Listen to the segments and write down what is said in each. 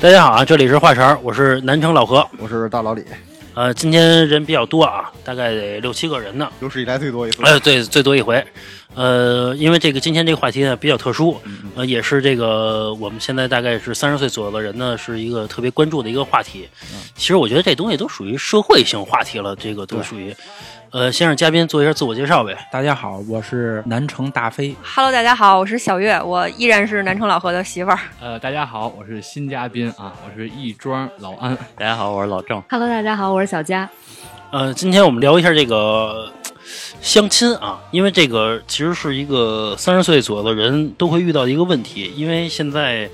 大家好啊，这里是话茬儿，我是南城老何。我是大老李，呃，今天人比较多啊，大概得六七个人呢。有史以来最多一次。呃，对，最多一回。呃，因为这个今天这个话题呢比较特殊，呃，也是这个我们现在大概是三十岁左右的人呢，是一个特别关注的一个话题。其实我觉得这东西都属于社会性话题了，这个都属于。呃，先让嘉宾做一下自我介绍呗。大家好，我是南城大飞。Hello，大家好，我是小月，我依然是南城老何的媳妇儿。呃，大家好，我是新嘉宾啊，我是亦庄老安。大家好，我是老郑。Hello，大家好，我是小佳。呃，今天我们聊一下这个相亲啊，因为这个其实是一个三十岁左右的人都会遇到的一个问题，因为现在。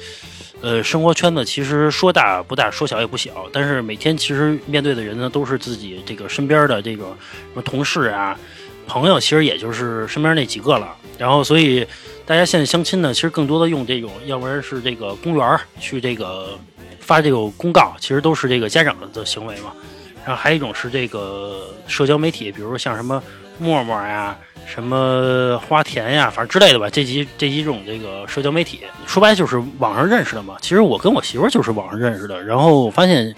呃，生活圈子其实说大不大，说小也不小，但是每天其实面对的人呢，都是自己这个身边的这个什么同事啊、朋友，其实也就是身边那几个了。然后，所以大家现在相亲呢，其实更多的用这种，要不然是这个公园去这个发这个公告，其实都是这个家长的行为嘛。然后还有一种是这个社交媒体，比如说像什么陌陌呀。什么花田呀，反正之类的吧，这几这几种这个社交媒体，说白就是网上认识的嘛。其实我跟我媳妇就是网上认识的，然后我发现，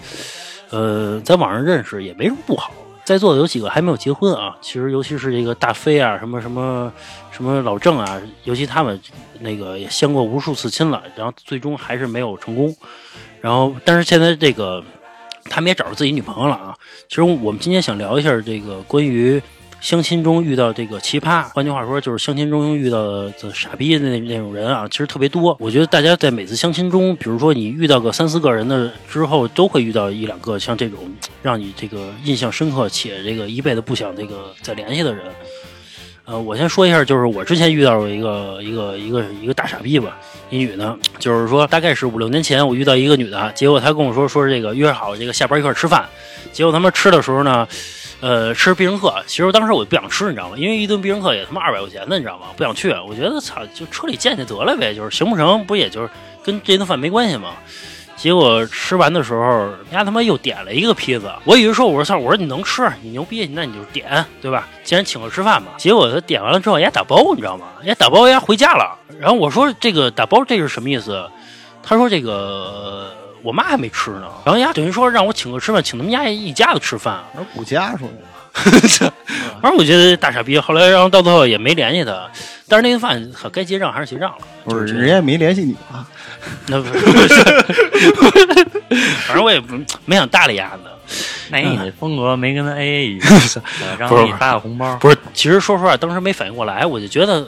呃，在网上认识也没什么不好。在座的有几个还没有结婚啊，其实尤其是这个大飞啊，什么什么什么老郑啊，尤其他们那个也相过无数次亲了，然后最终还是没有成功。然后，但是现在这个他们也找着自己女朋友了啊。其实我们今天想聊一下这个关于。相亲中遇到这个奇葩，换句话说就是相亲中遇到的傻逼的那那种人啊，其实特别多。我觉得大家在每次相亲中，比如说你遇到个三四个人的之后，都会遇到一两个像这种让你这个印象深刻且这个一辈子不想这个再联系的人。呃，我先说一下，就是我之前遇到过一个一个一个一个大傻逼吧，一女的，就是说大概是五六年前我遇到一个女的，结果她跟我说说这个约好这个下班一块吃饭，结果他们吃的时候呢。呃，吃必胜客，其实当时我不想吃，你知道吗？因为一顿必胜客也他妈二百块钱呢，你知道吗？不想去，我觉得操，就车里见见得了呗，就是行不成，不也就是跟这顿饭没关系吗？结果吃完的时候，人家他妈又点了一个披萨，我以为说我说操，我说你能吃，你牛逼，那你就点，对吧？既然请客吃饭嘛。结果他点完了之后，人家打包，你知道吗？人家打包，人家回家了。然后我说这个打包这是什么意思？他说这个。我妈还没吃呢，然后人家等于说让我请客吃饭，请他们家一家子吃饭，那顾家说的。反正我觉得大傻逼，后来然后到最后也没联系他，但是那顿饭该结账还是结账了。不是，人家没联系你啊？那不是，反正我也不没想搭理丫的。那你的风格没跟他 A A 一下，然后你发个红包。不是，其实说实话，当时没反应过来，我就觉得，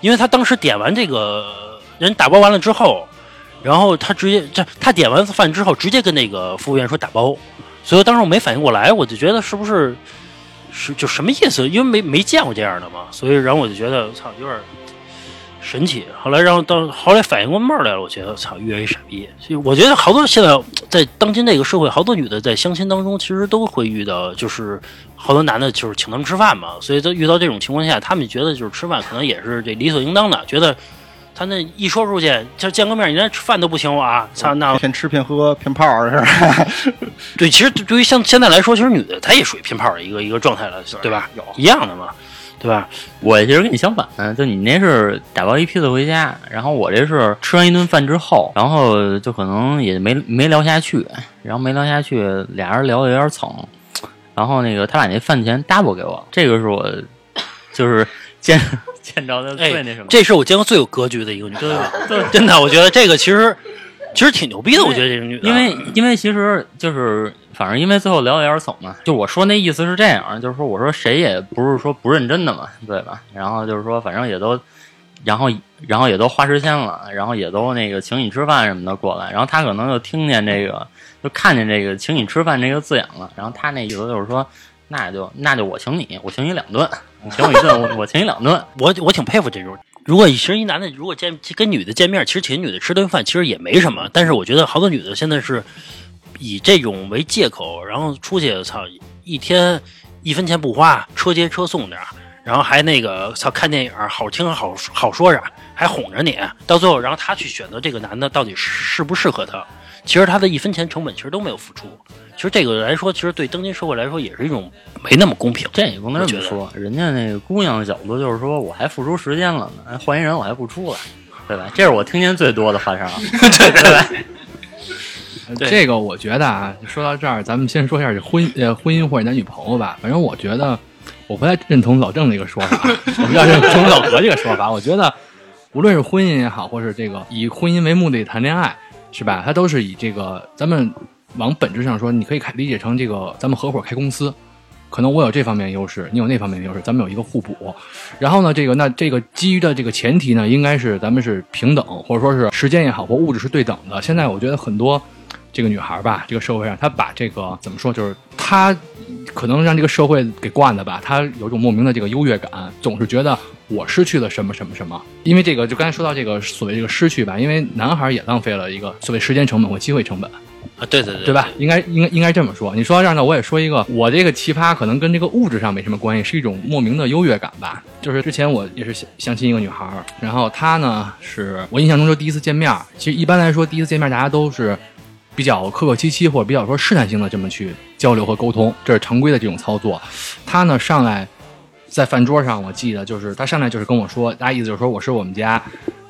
因为他当时点完这个人打包完了之后。然后他直接这他点完饭之后，直接跟那个服务员说打包，所以当时我没反应过来，我就觉得是不是是就什么意思？因为没没见过这样的嘛，所以然后我就觉得操有点神奇。后来然后到后来反应过味儿来了，我觉得操越来越傻逼。我觉得好多现在在当今这个社会，好多女的在相亲当中其实都会遇到，就是好多男的就是请他们吃饭嘛，所以在遇到这种情况下，他们觉得就是吃饭可能也是这理所应当的，觉得。他那一说出去，就见个面，你连吃饭都不请我啊！操，那骗吃骗喝骗炮的是。对，其实对于像现在来说，其实女的她也属于骗炮的一个一个状态了，对吧？有一样的嘛，对吧？我其实跟你相反，就你那是打包一披萨回家，然后我这是吃完一顿饭之后，然后就可能也没没聊下去，然后没聊下去，俩人聊的有点蹭，然后那个他把那饭钱 double 给我，这个是我 就是见。见着的最那什么，这是我见过最有格局的一个女的，对，真的，我觉得这个其实其实挺牛逼的。我觉得这个女的，因为因为其实就是反正因为最后聊的有点怂嘛，就我说那意思是这样，就是说我说谁也不是说不认真的嘛，对吧？然后就是说反正也都，然后然后也都花时间了，然后也都那个请你吃饭什么的过来，然后他可能就听见这个，就看见这个请你吃饭这个字眼了，然后他那意思就是说。那就那就我请你，我请你两顿，你请我一顿，我我请你两顿。我我挺佩服这种。如果其实一男的如果见跟女的见面，其实请女的吃顿饭其实也没什么。但是我觉得好多女的现在是以这种为借口，然后出去操一天一分钱不花，车接车送点，然后还那个操看电影好听好好说啥，还哄着你。到最后，然后他去选择这个男的到底适不适合他。其实他的一分钱成本其实都没有付出，其实这个来说，其实对当今社会来说也是一种没那么公平。这也不能这么说，人家那个姑娘的角度就是说，我还付出时间了呢，换一人我还不出来，对吧？这是我听见最多的话茬，对对对。对 这个我觉得啊，说到这儿，咱们先说一下这婚呃婚姻或者男女朋友吧。反正我觉得，我不太认同老郑的一个说法，我不太认同老何这个说法。我觉得，无论是婚姻也好，或是这个以婚姻为目的谈恋爱，是吧？它都是以这个咱们往本质上说，你可以开理解成这个咱们合伙开公司。可能我有这方面优势，你有那方面优势，咱们有一个互补。然后呢，这个那这个基于的这个前提呢，应该是咱们是平等，或者说是时间也好，或物质是对等的。现在我觉得很多这个女孩吧，这个社会上，她把这个怎么说，就是她可能让这个社会给惯的吧，他有一种莫名的这个优越感，总是觉得我失去了什么什么什么。因为这个，就刚才说到这个所谓这个失去吧，因为男孩也浪费了一个所谓时间成本和机会成本。啊，对对对，对吧？应该应该应该这么说。你说到这儿呢，我也说一个，我这个奇葩可能跟这个物质上没什么关系，是一种莫名的优越感吧。就是之前我也是相相亲一个女孩儿，然后她呢是我印象中就第一次见面。其实一般来说，第一次见面大家都是比较客客气气或者比较说试探性的这么去交流和沟通，这是常规的这种操作。她呢上来在饭桌上，我记得就是她上来就是跟我说，大家意思就是说我是我们家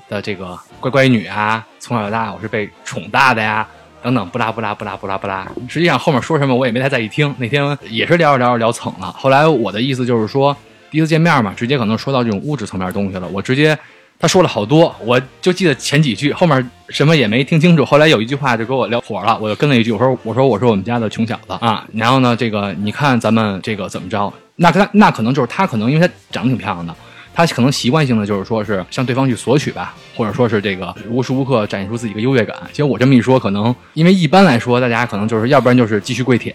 的这个乖乖女啊，从小到大我是被宠大的呀。等等，不拉不拉不拉不拉不拉。实际上后面说什么我也没太在意听。那天也是聊着聊着聊蹭了。后来我的意思就是说，第一次见面嘛，直接可能说到这种物质层面的东西了。我直接他说了好多，我就记得前几句，后面什么也没听清楚。后来有一句话就给我聊火了，我就跟了一句，我说我说我是我们家的穷小子啊。然后呢，这个你看咱们这个怎么着？那他那可能就是他可能因为他长得挺漂亮的。他可能习惯性的就是说是向对方去索取吧，或者说是这个无时无刻展现出自己的优越感。其实我这么一说，可能因为一般来说，大家可能就是要不然就是继续跪舔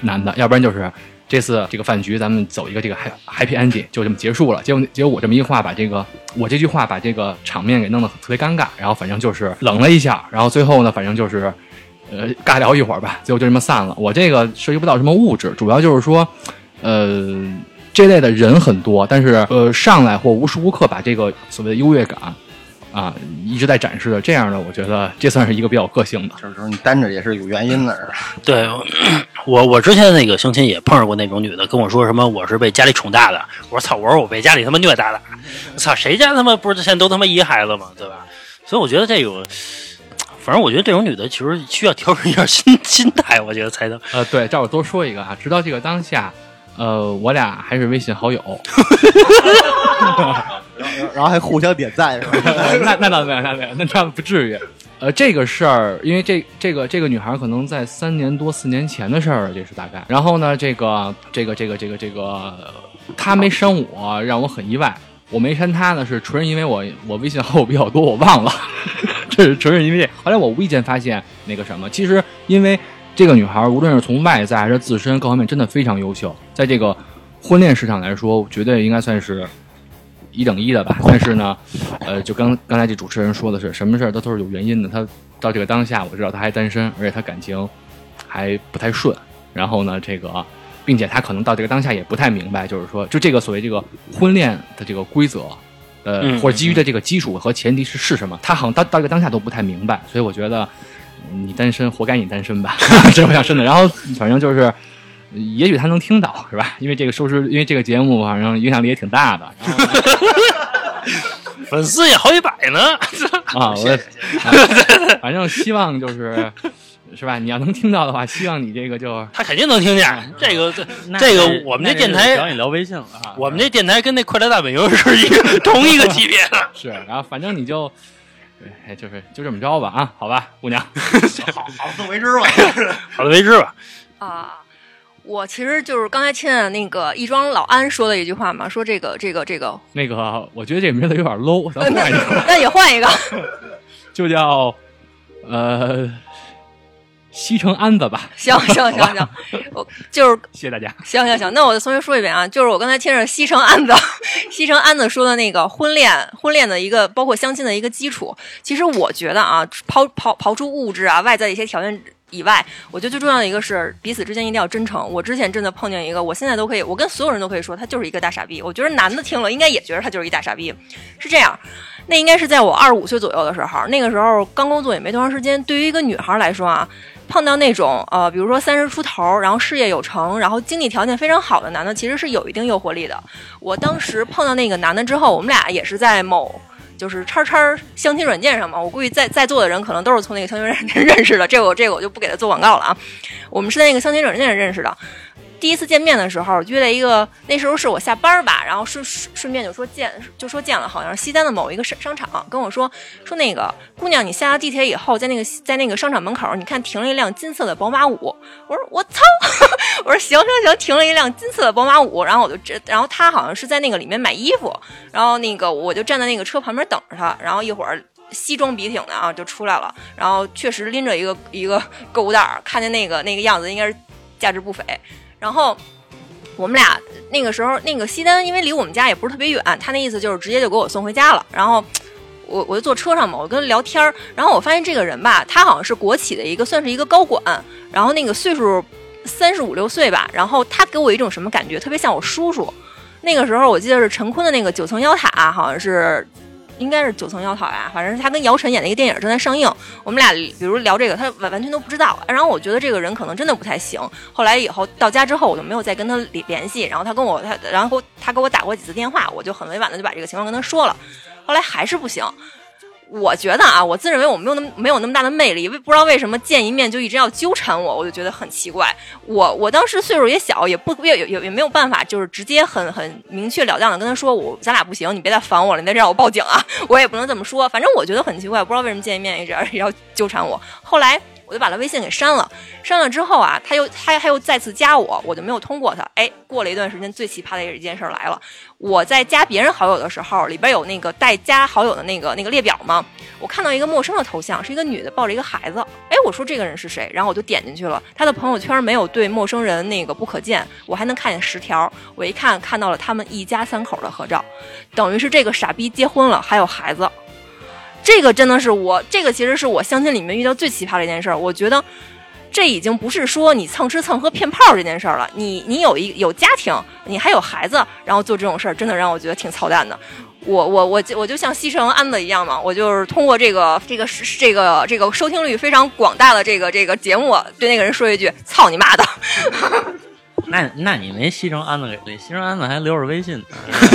男的，要不然就是这次这个饭局咱们走一个这个 happy ending 就这么结束了。结果结果我这么一话，把这个我这句话把这个场面给弄得特别尴尬，然后反正就是冷了一下，然后最后呢，反正就是呃尬聊一会儿吧，最后就这么散了。我这个涉及不到什么物质，主要就是说呃。这类的人很多，但是呃，上来或无时无刻把这个所谓的优越感啊一直在展示的，这样的，我觉得这算是一个比较个性的。就是说你单着也是有原因的，对，我我之前那个相亲也碰上过那种女的，跟我说什么我是被家里宠大的，我说操，我说我被家里他妈虐大的，操，谁家他妈不是现在都他妈一孩子嘛？对吧？所以我觉得这种，反正我觉得这种女的其实需要调整一下心 心态，我觉得才能。呃，对，这我多说一个啊，直到这个当下。呃，我俩还是微信好友，然后还互相点赞，是吧？那那倒没有，那没有，那那不至于。呃，这个事儿，因为这这个这个女孩可能在三年多四年前的事儿了，这是大概。然后呢，这个这个这个这个这个，她没删我，让我很意外。我没删她呢，是纯是因为我我微信好友比较多，我忘了。这是纯是因为。后来我无意间发现那个什么，其实因为。这个女孩无论是从外在还是自身各方面，真的非常优秀。在这个婚恋市场来说，绝对应该算是一等一的吧。但是呢，呃，就刚刚才这主持人说的是，什么事儿都都是有原因的。她到这个当下，我知道她还单身，而且她感情还不太顺。然后呢，这个，并且她可能到这个当下也不太明白，就是说，就这个所谓这个婚恋的这个规则，呃，或者基于的这个基础和前提是是什么，他好像到到这个当下都不太明白。所以我觉得。你单身，活该你单身吧，这我想说的。然后反正就是，也许他能听到，是吧？因为这个收视，因为这个节目，反正影响力也挺大的，粉丝也好几百呢。啊，我，反正希望就是，是吧？你要能听到的话，希望你这个就他肯定能听见。这个这这个，我们这电台找你聊微信了。我们这电台跟那快乐大本营是一个同一个级别的。是，然后反正你就。哎，就是就这么着吧啊，好吧，姑娘，好好自为之吧，好自为之吧。啊，我其实就是刚才听的那个亦庄老安说的一句话嘛，说这个这个这个那个，我觉得这名字有点 low，咱换一个，那也换一个，就叫呃。西城安子吧，行行行行，我就是谢谢大家。行行行，那我再重新说一遍啊，就是我刚才听着西城安子，西城安子说的那个婚恋，婚恋的一个包括相亲的一个基础。其实我觉得啊，抛抛刨出物质啊外在的一些条件以外，我觉得最重要的一个是彼此之间一定要真诚。我之前真的碰见一个，我现在都可以，我跟所有人都可以说他就是一个大傻逼。我觉得男的听了应该也觉得他就是一大傻逼，是这样。那应该是在我二十五岁左右的时候，那个时候刚工作也没多长时间。对于一个女孩来说啊。碰到那种呃，比如说三十出头，然后事业有成，然后经济条件非常好的男的，其实是有一定诱惑力的。我当时碰到那个男的之后，我们俩也是在某。就是叉叉相亲软件上嘛。我估计在在座的人可能都是从那个相亲软件认识的，这个我这个我就不给他做广告了啊。我们是在那个相亲软件上认识的。第一次见面的时候约了一个，那时候是我下班吧，然后顺顺顺便就说见，就说见了，好像是西单的某一个商商场，跟我说说那个姑娘，你下了地铁以后，在那个在那个商场门口，你看停了一辆金色的宝马五。我说我操，我说行行行，停了一辆金色的宝马五，然后我就这，然后他好像是在那个里面买衣服，然后那个我就站在那个车旁边等着他，然后一会儿西装笔挺的啊就出来了，然后确实拎着一个一个购物袋儿，看见那个那个样子应该是价值不菲。然后我们俩那个时候，那个西单因为离我们家也不是特别远，他那意思就是直接就给我送回家了。然后我 我就坐车上嘛，我跟他聊天儿。然后我发现这个人吧，他好像是国企的一个，算是一个高管。然后那个岁数三十五六岁吧。然后他给我一种什么感觉？特别像我叔叔。那个时候我记得是陈坤的那个九层妖塔，好像是。应该是九层妖塔呀，反正是他跟姚晨演的一个电影正在上映。我们俩比如聊这个，他完完全都不知道。然后我觉得这个人可能真的不太行。后来以后到家之后，我就没有再跟他联联系。然后他跟我他，然后他给我打过几次电话，我就很委婉的就把这个情况跟他说了。后来还是不行。我觉得啊，我自认为我没有那么没有那么大的魅力，为不知道为什么见一面就一直要纠缠我，我就觉得很奇怪。我我当时岁数也小，也不也也也没有办法，就是直接很很明确了当的跟他说，我咱俩不行，你别再烦我了，你再这样我报警啊！我也不能这么说，反正我觉得很奇怪，不知道为什么见一面一直要纠缠我。后来。我就把他微信给删了，删了之后啊，他又他他又再次加我，我就没有通过他。哎，过了一段时间，最奇葩的一件事来了。我在加别人好友的时候，里边有那个待加好友的那个那个列表吗？我看到一个陌生的头像，是一个女的抱着一个孩子。哎，我说这个人是谁？然后我就点进去了，他的朋友圈没有对陌生人那个不可见，我还能看见十条。我一看，看到了他们一家三口的合照，等于是这个傻逼结婚了，还有孩子。这个真的是我，这个其实是我相亲里面遇到最奇葩的一件事儿。我觉得，这已经不是说你蹭吃蹭喝骗炮这件事儿了。你你有一有家庭，你还有孩子，然后做这种事儿，真的让我觉得挺操蛋的。我我我我就像西城安子一样嘛，我就是通过这个这个这个这个收听率非常广大的这个这个节目，对那个人说一句：操你妈的！那那你没牺牲安子给对，牺牲安子还留着微信呢，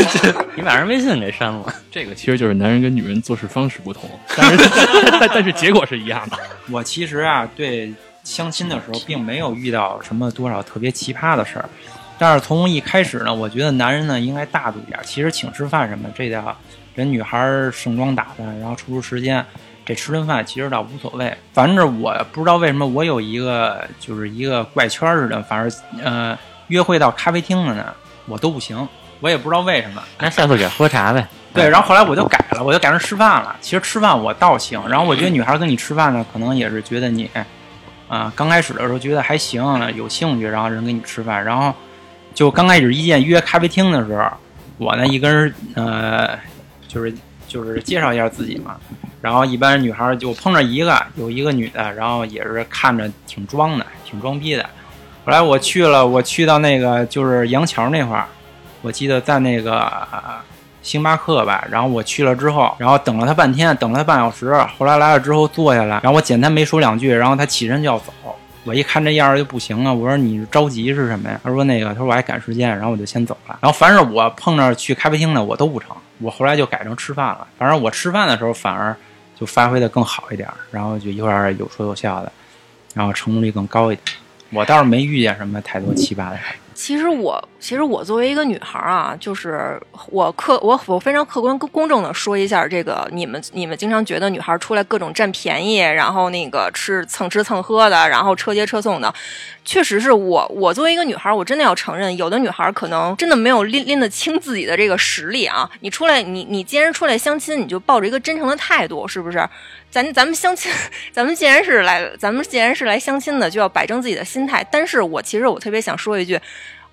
你把人微信给删了。这个其实就是男人跟女人做事方式不同，但是但但是结果是一样的。我其实啊，对相亲的时候并没有遇到什么多少特别奇葩的事儿，但是从一开始呢，我觉得男人呢应该大度一点。其实请吃饭什么，这叫人女孩盛装打扮，然后抽出时间，这吃顿饭其实倒无所谓。反正我不知道为什么我有一个就是一个怪圈似的，反正呃。约会到咖啡厅了呢，我都不行，我也不知道为什么。那下次给喝茶呗。对，然后后来我就改了，我就改成吃饭了。其实吃饭我倒行，然后我觉得女孩跟你吃饭呢，可能也是觉得你，啊，刚开始的时候觉得还行，有兴趣，然后人跟你吃饭，然后就刚开始一见约咖啡厅的时候，我呢一根儿呃，就是就是介绍一下自己嘛，然后一般女孩就碰着一个，有一个女的，然后也是看着挺装的，挺装逼的。后来我去了，我去到那个就是杨桥那块儿，我记得在那个星巴克吧。然后我去了之后，然后等了他半天，等了他半小时。后来来了之后坐下来，然后我简单没说两句，然后他起身就要走。我一看这样就不行了，我说你着急是什么呀？他说那个，他说我还赶时间，然后我就先走了。然后凡是我碰着去咖啡厅的，我都不成。我后来就改成吃饭了。反正我吃饭的时候反而就发挥的更好一点，然后就一块儿有说有笑的，然后成功率更高一点。我倒是没遇见什么太多奇葩的。其实我，其实我作为一个女孩啊，就是我客我我非常客观公正的说一下，这个你们你们经常觉得女孩出来各种占便宜，然后那个吃蹭吃蹭喝的，然后车接车送的，确实是我我作为一个女孩，我真的要承认，有的女孩可能真的没有拎拎得清自己的这个实力啊。你出来，你你既然出来相亲，你就抱着一个真诚的态度，是不是？咱咱们相亲，咱们既然是来，咱们既然是来相亲的，就要摆正自己的心态。但是我其实我特别想说一句。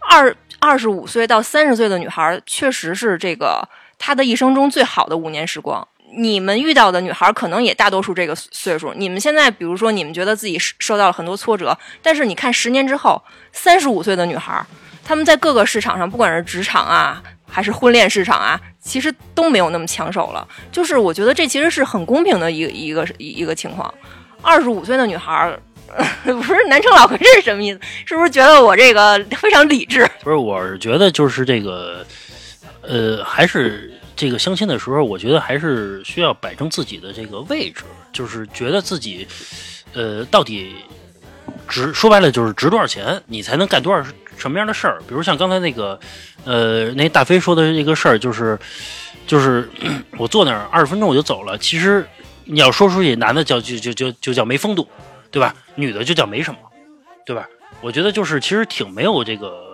二二十五岁到三十岁的女孩，确实是这个她的一生中最好的五年时光。你们遇到的女孩，可能也大多数这个岁数。你们现在，比如说，你们觉得自己受到了很多挫折，但是你看十年之后，三十五岁的女孩，她们在各个市场上，不管是职场啊，还是婚恋市场啊，其实都没有那么抢手了。就是我觉得这其实是很公平的一个一个一个情况。二十五岁的女孩。不是南城老哥，这是什么意思？是不是觉得我这个 非常理智？不是，我是觉得就是这个，呃，还是这个相亲的时候，我觉得还是需要摆正自己的这个位置，就是觉得自己，呃，到底值说白了就是值多少钱，你才能干多少什么样的事儿。比如像刚才那个，呃，那大飞说的这个事儿，就是就是 我坐那儿二十分钟我就走了。其实你要说出去，男的叫就就就就叫没风度，对吧？女的就叫没什么，对吧？我觉得就是其实挺没有这个。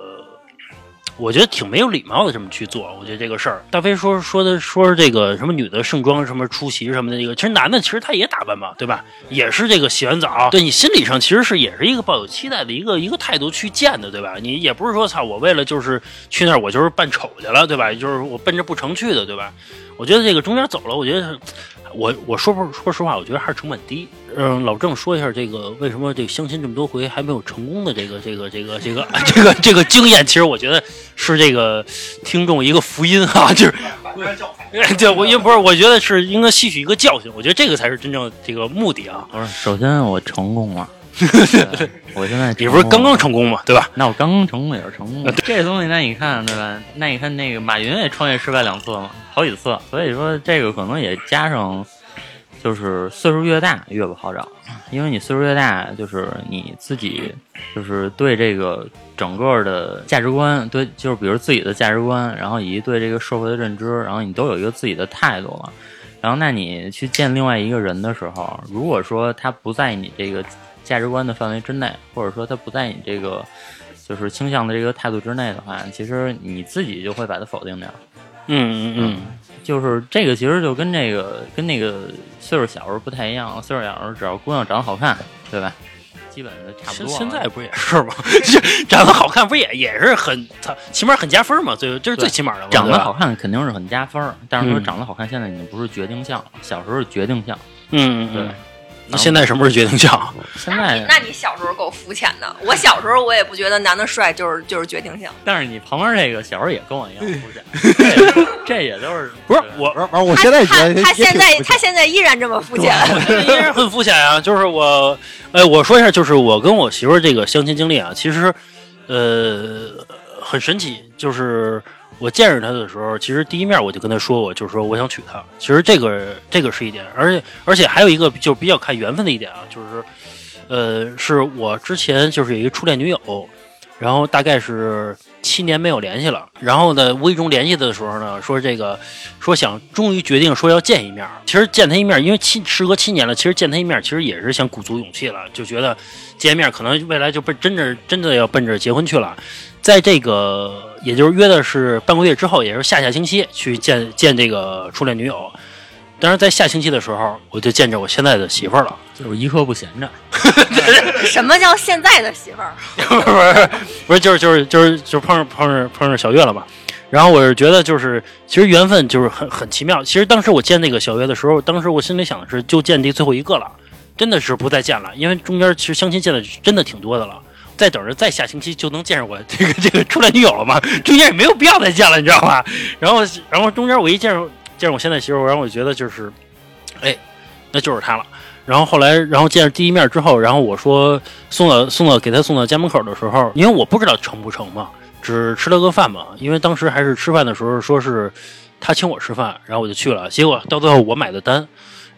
我觉得挺没有礼貌的，这么去做。我觉得这个事儿，大飞说说的说这个什么女的盛装什么出席什么的，这个其实男的其实他也打扮嘛，对吧？也是这个洗完澡，对你心理上其实是也是一个抱有期待的一个一个态度去见的，对吧？你也不是说操我为了就是去那儿我就是扮丑去了，对吧？就是我奔着不成去的，对吧？我觉得这个中间走了，我觉得我我说不说实话，我觉得还是成本低。嗯，老郑说一下这个为什么这个相亲这么多回还没有成功的这个这个这个这个这个这个经验，其实我觉得是这个听众一个福音啊，就是 对我因为不是，我觉得是应该吸取一个教训，我觉得这个才是真正这个目的啊。不是，首先我成功了，对 我现在你不是刚刚成功嘛，对吧？那我刚刚成功也是成功的。这东西那你看对吧？那你看那个马云也创业失败两次嘛，好几次，所以说这个可能也加上。就是岁数越大越不好找，因为你岁数越大，就是你自己就是对这个整个的价值观，对，就是比如自己的价值观，然后以及对这个社会的认知，然后你都有一个自己的态度了。然后，那你去见另外一个人的时候，如果说他不在你这个价值观的范围之内，或者说他不在你这个就是倾向的这个态度之内的话，其实你自己就会把它否定掉。嗯嗯嗯。就是这个，其实就跟这个跟那个岁数小时候不太一样。岁数小时候，只要姑娘长得好看，对吧？基本的差不多。现在不也是吗？长得好看不也也是很，起码很加分嘛。最这是最起码的。长得好看肯定是很加分，但是说长得好看现在已经不是决定项了。小时候是决定项。嗯嗯，对。那现在什么是决定项？现在，那你小时候够肤浅的。我小时候我也不觉得男的帅就是就是决定性。但是你旁边这个小时候也跟我一样肤浅，这也都是不是我？我我现在觉得他现在他现在依然这么肤浅，依然很肤浅啊！就是我，哎，我说一下，就是我跟我媳妇儿这个相亲经历啊，其实呃很神奇，就是。我见着他的时候，其实第一面我就跟他说，我就是说我想娶她。其实这个这个是一点，而且而且还有一个就比较看缘分的一点啊，就是呃，是我之前就是有一个初恋女友，然后大概是七年没有联系了，然后呢无意中联系他的时候呢，说这个说想终于决定说要见一面。其实见他一面，因为七时隔七年了，其实见他一面其实也是想鼓足勇气了，就觉得见面可能未来就奔真的真的要奔着结婚去了。在这个，也就是约的是半个月之后，也是下下星期去见见这个初恋女友。当然，在下星期的时候，我就见着我现在的媳妇儿了，就是一刻不闲着。什么叫现在的媳妇儿？不是不是，就是就是就是就碰上碰上碰上小月了嘛。然后我是觉得，就是其实缘分就是很很奇妙。其实当时我见那个小月的时候，当时我心里想的是，就见这最后一个了，真的是不再见了，因为中间其实相亲见的真的挺多的了。再等着，再下星期就能见着我这个这个初恋女友了嘛？中间也没有必要再见了，你知道吗？然后，然后中间我一见着见着我现在媳妇，然后我觉得就是，哎，那就是她了。然后后来，然后见着第一面之后，然后我说送到送到给她送到家门口的时候，因为我不知道成不成嘛，只吃了个饭嘛。因为当时还是吃饭的时候，说是他请我吃饭，然后我就去了。结果到最后我买的单，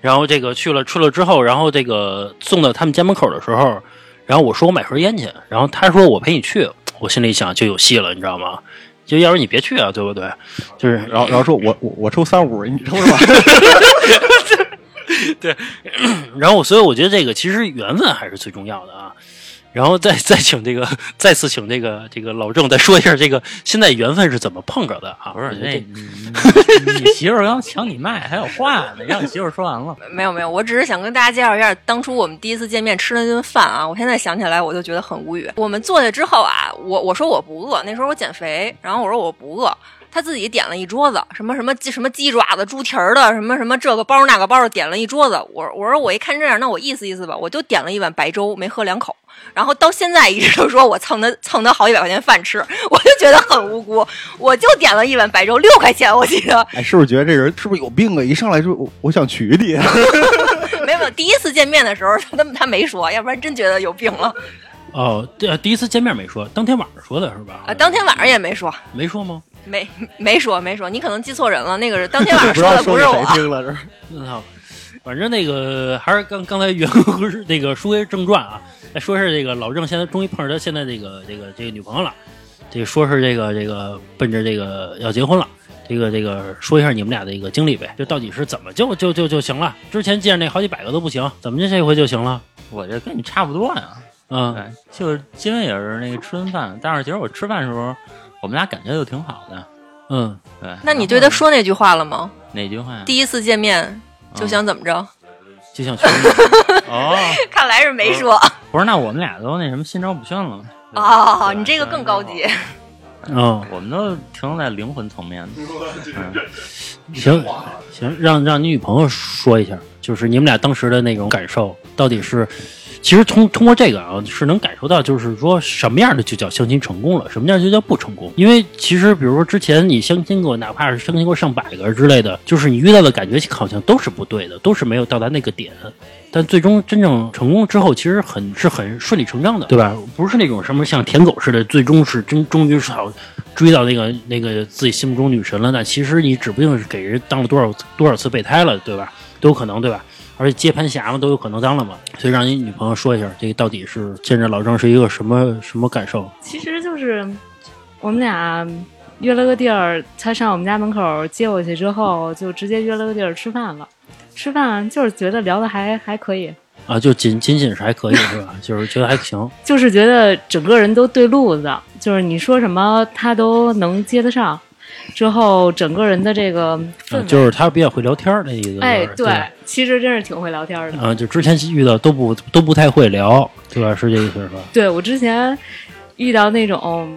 然后这个去了去了之后，然后这个送到他们家门口的时候。然后我说我买盒烟去，然后他说我陪你去，我心里想就有戏了，你知道吗？就要不你别去啊，对不对？就是，然后然后说我我我抽三五，你抽什么？对，然后所以我觉得这个其实缘分还是最重要的啊。然后再再请这个 再次请这个这个老郑再说一下这个现在缘分是怎么碰着的啊？不是那你媳妇儿刚抢你麦还有话呢，让你媳妇儿说完了。没有没有，我只是想跟大家介绍一下当初我们第一次见面吃那顿饭啊。我现在想起来我就觉得很无语。我们坐下之后啊，我我说我不饿，那时候我减肥，然后我说我不饿。他自己点了一桌子，什么什么鸡什么鸡爪子、猪蹄儿的，什么什么这个包那个包，点了一桌子。我我说我一看这样，那我意思意思吧，我就点了一碗白粥，没喝两口。然后到现在一直都说我蹭他蹭他好几百块钱饭吃，我就觉得很无辜。我就点了一碗白粥，六块钱，我记得。哎，是不是觉得这人是不是有病啊？一上来就我我想娶你。没 有没有，第一次见面的时候他他没说，要不然真觉得有病了。哦，对，第一次见面没说，当天晚上说的是吧？啊，当天晚上也没说，没说吗？没没说没说，你可能记错人了，那个是当天晚上说的不是我。谁听了这是。嗯好，反正那个还是刚刚才原那个书归正传啊，来说是这个老郑现在终于碰上他现在这个这个这个女朋友了，这个说是这个这个奔着这个要结婚了。这个这个说一下你们俩的一个经历呗，就到底是怎么就就就就行了？之前见那好几百个都不行，怎么就这回就行了？我这跟你差不多呀。嗯，对，就是因为也是那个吃顿饭，但是其实我吃饭的时候，我们俩感觉就挺好的。嗯，对，那你对他说那句话了吗？哪句话呀？第一次见面就想怎么着？就想娶你。哦，看来是没说。不是，那我们俩都那什么心照不宣了。哦，你这个更高级。嗯，我们都停留在灵魂层面的。嗯，行行，让让你女朋友说一下，就是你们俩当时的那种感受，到底是，其实通通过这个啊，是能感受到，就是说什么样的就叫相亲成功了，什么样就叫不成功。因为其实比如说之前你相亲过，哪怕是相亲过上百个之类的，就是你遇到的感觉好像都是不对的，都是没有到达那个点。但最终真正成功之后，其实很是很顺理成章的，对吧？不是那种什么像舔狗似的，最终是真终于是好追到那个那个自己心目中女神了。那其实你指不定是给人当了多少多少次备胎了，对吧？都有可能，对吧？而且接盘侠嘛，都有可能当了嘛。所以让你女朋友说一下，这个到底是见着老郑是一个什么什么感受？其实就是我们俩约了个地儿，他上我们家门口接我去之后，就直接约了个地儿吃饭了。吃饭就是觉得聊的还还可以，啊，就仅仅仅是还可以是吧？就是觉得还行。就是觉得整个人都对路子，就是你说什么他都能接得上。之后整个人的这个氛啊围，就是他比较会聊天儿那意思。哎，对对，其实真是挺会聊天的。啊，就之前遇到都不都不太会聊，对吧？是这意思是吧？对我之前遇到那种，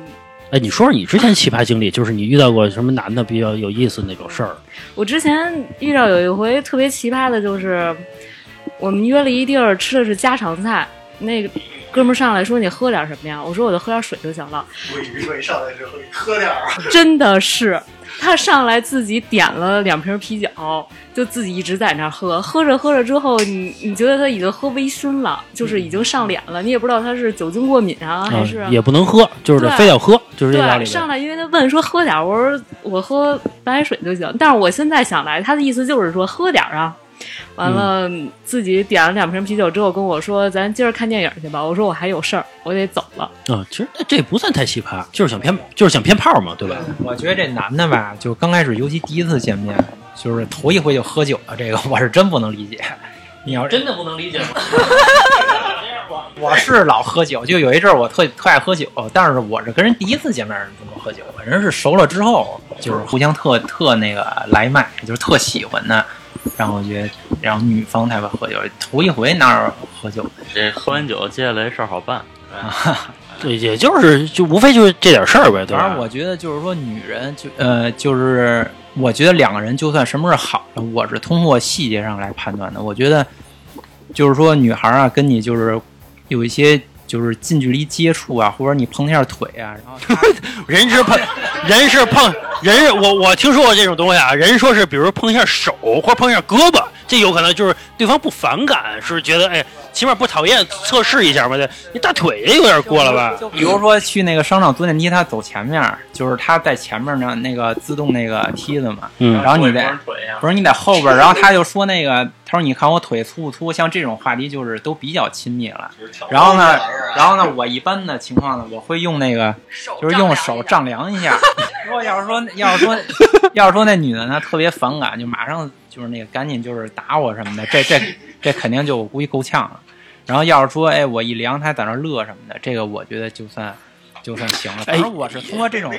哎，你说说你之前奇葩经历，就是你遇到过什么男的比较有意思那种事儿？我之前遇到有一回特别奇葩的，就是我们约了一地儿吃的是家常菜，那个哥们儿上来说你喝点什么呀？我说我就喝点水就行了。我以为上来之后喝点儿，真的是，他上来自己点了两瓶啤酒，就自己一直在那儿喝，喝着喝着之后，你你觉得他已经喝微醺了，就是已经上脸了，你也不知道他是酒精过敏啊，还是、啊、也不能喝，就是非要喝，就是这道对，理。上来因为他问说喝点儿，我说我喝白开水就行。但是我现在想来，他的意思就是说喝点儿啊。完了，自己点了两瓶啤酒之后跟我说：“咱今儿看电影去吧。”我说：“我还有事儿，我得走了。啊，其实这不算太奇葩，就是想偏，就是想偏炮嘛，对吧？我觉得这男的吧，就刚开始，尤其第一次见面，就是头一回就喝酒了，这个 我是真不能理解。你要真的不能理解吗？我是老喝酒，就有一阵儿我特特爱喝酒，但是我是跟人第一次见面不能喝酒，人是熟了之后，就是互相特特那个来脉，就是特喜欢的，然后我觉得，然后女方才会喝酒，头一回哪有喝酒的？这喝完酒，接下来事儿好办。对，也就是就无非就是这点事儿呗，对吧反正？我觉得就是说，女人就呃，就是我觉得两个人就算什么是好的，我是通过细节上来判断的。我觉得就是说，女孩啊，跟你就是有一些就是近距离接触啊，或者你碰一下腿啊，然后 人是碰，人是碰，人是我我听说过这种东西啊，人说是比如碰一下手或者碰一下胳膊，这有可能就是对方不反感，是觉得哎，起码不讨厌，测试一下嘛。这你大腿也有点过了吧？就比如说去那个商场坐电梯，他走前面，就是他在前面呢，那个自动那个梯子嘛，嗯然后你在不是你在后边，然后他就说那个，他说你看我腿粗不粗？像这种话题就是都比较亲密了。然后呢，然后呢，我一般的情况呢，我会用那个就是用手丈量一下。如果要是说要是说要是说那女的呢特别反感，就马上就是那个赶紧就是打我什么的，这这这肯定就我估计够呛了。然后要是说哎我一量他在那乐什么的，这个我觉得就算就算行了。反正我是通过这种。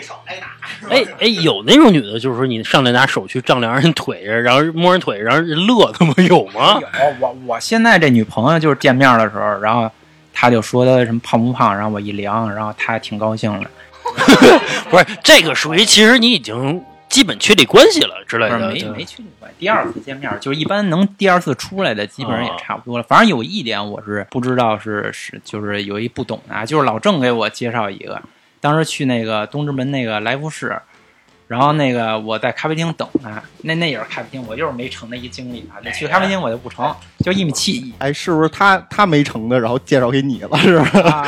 哎哎，有那种女的，就是说你上来拿手去丈量人腿，然后摸人腿，然后人乐，他妈有吗？有我我现在这女朋友就是见面的时候，然后她就说她什么胖不胖，然后我一量，然后她还挺高兴的。不是，这个属于其实你已经基本确立关系了之类的。不是没确立关系，第二次见面就是一般能第二次出来的，基本上也差不多了。反正有一点我是不知道是是就是有一不懂的啊，就是老郑给我介绍一个，当时去那个东直门那个来福士。然后那个我在咖啡厅等他，那那也是咖啡厅，我就是没成的一经历啊。那去咖啡厅我就不成，就一米七一哎，是不是他他没成的，然后介绍给你了，是不是？啊，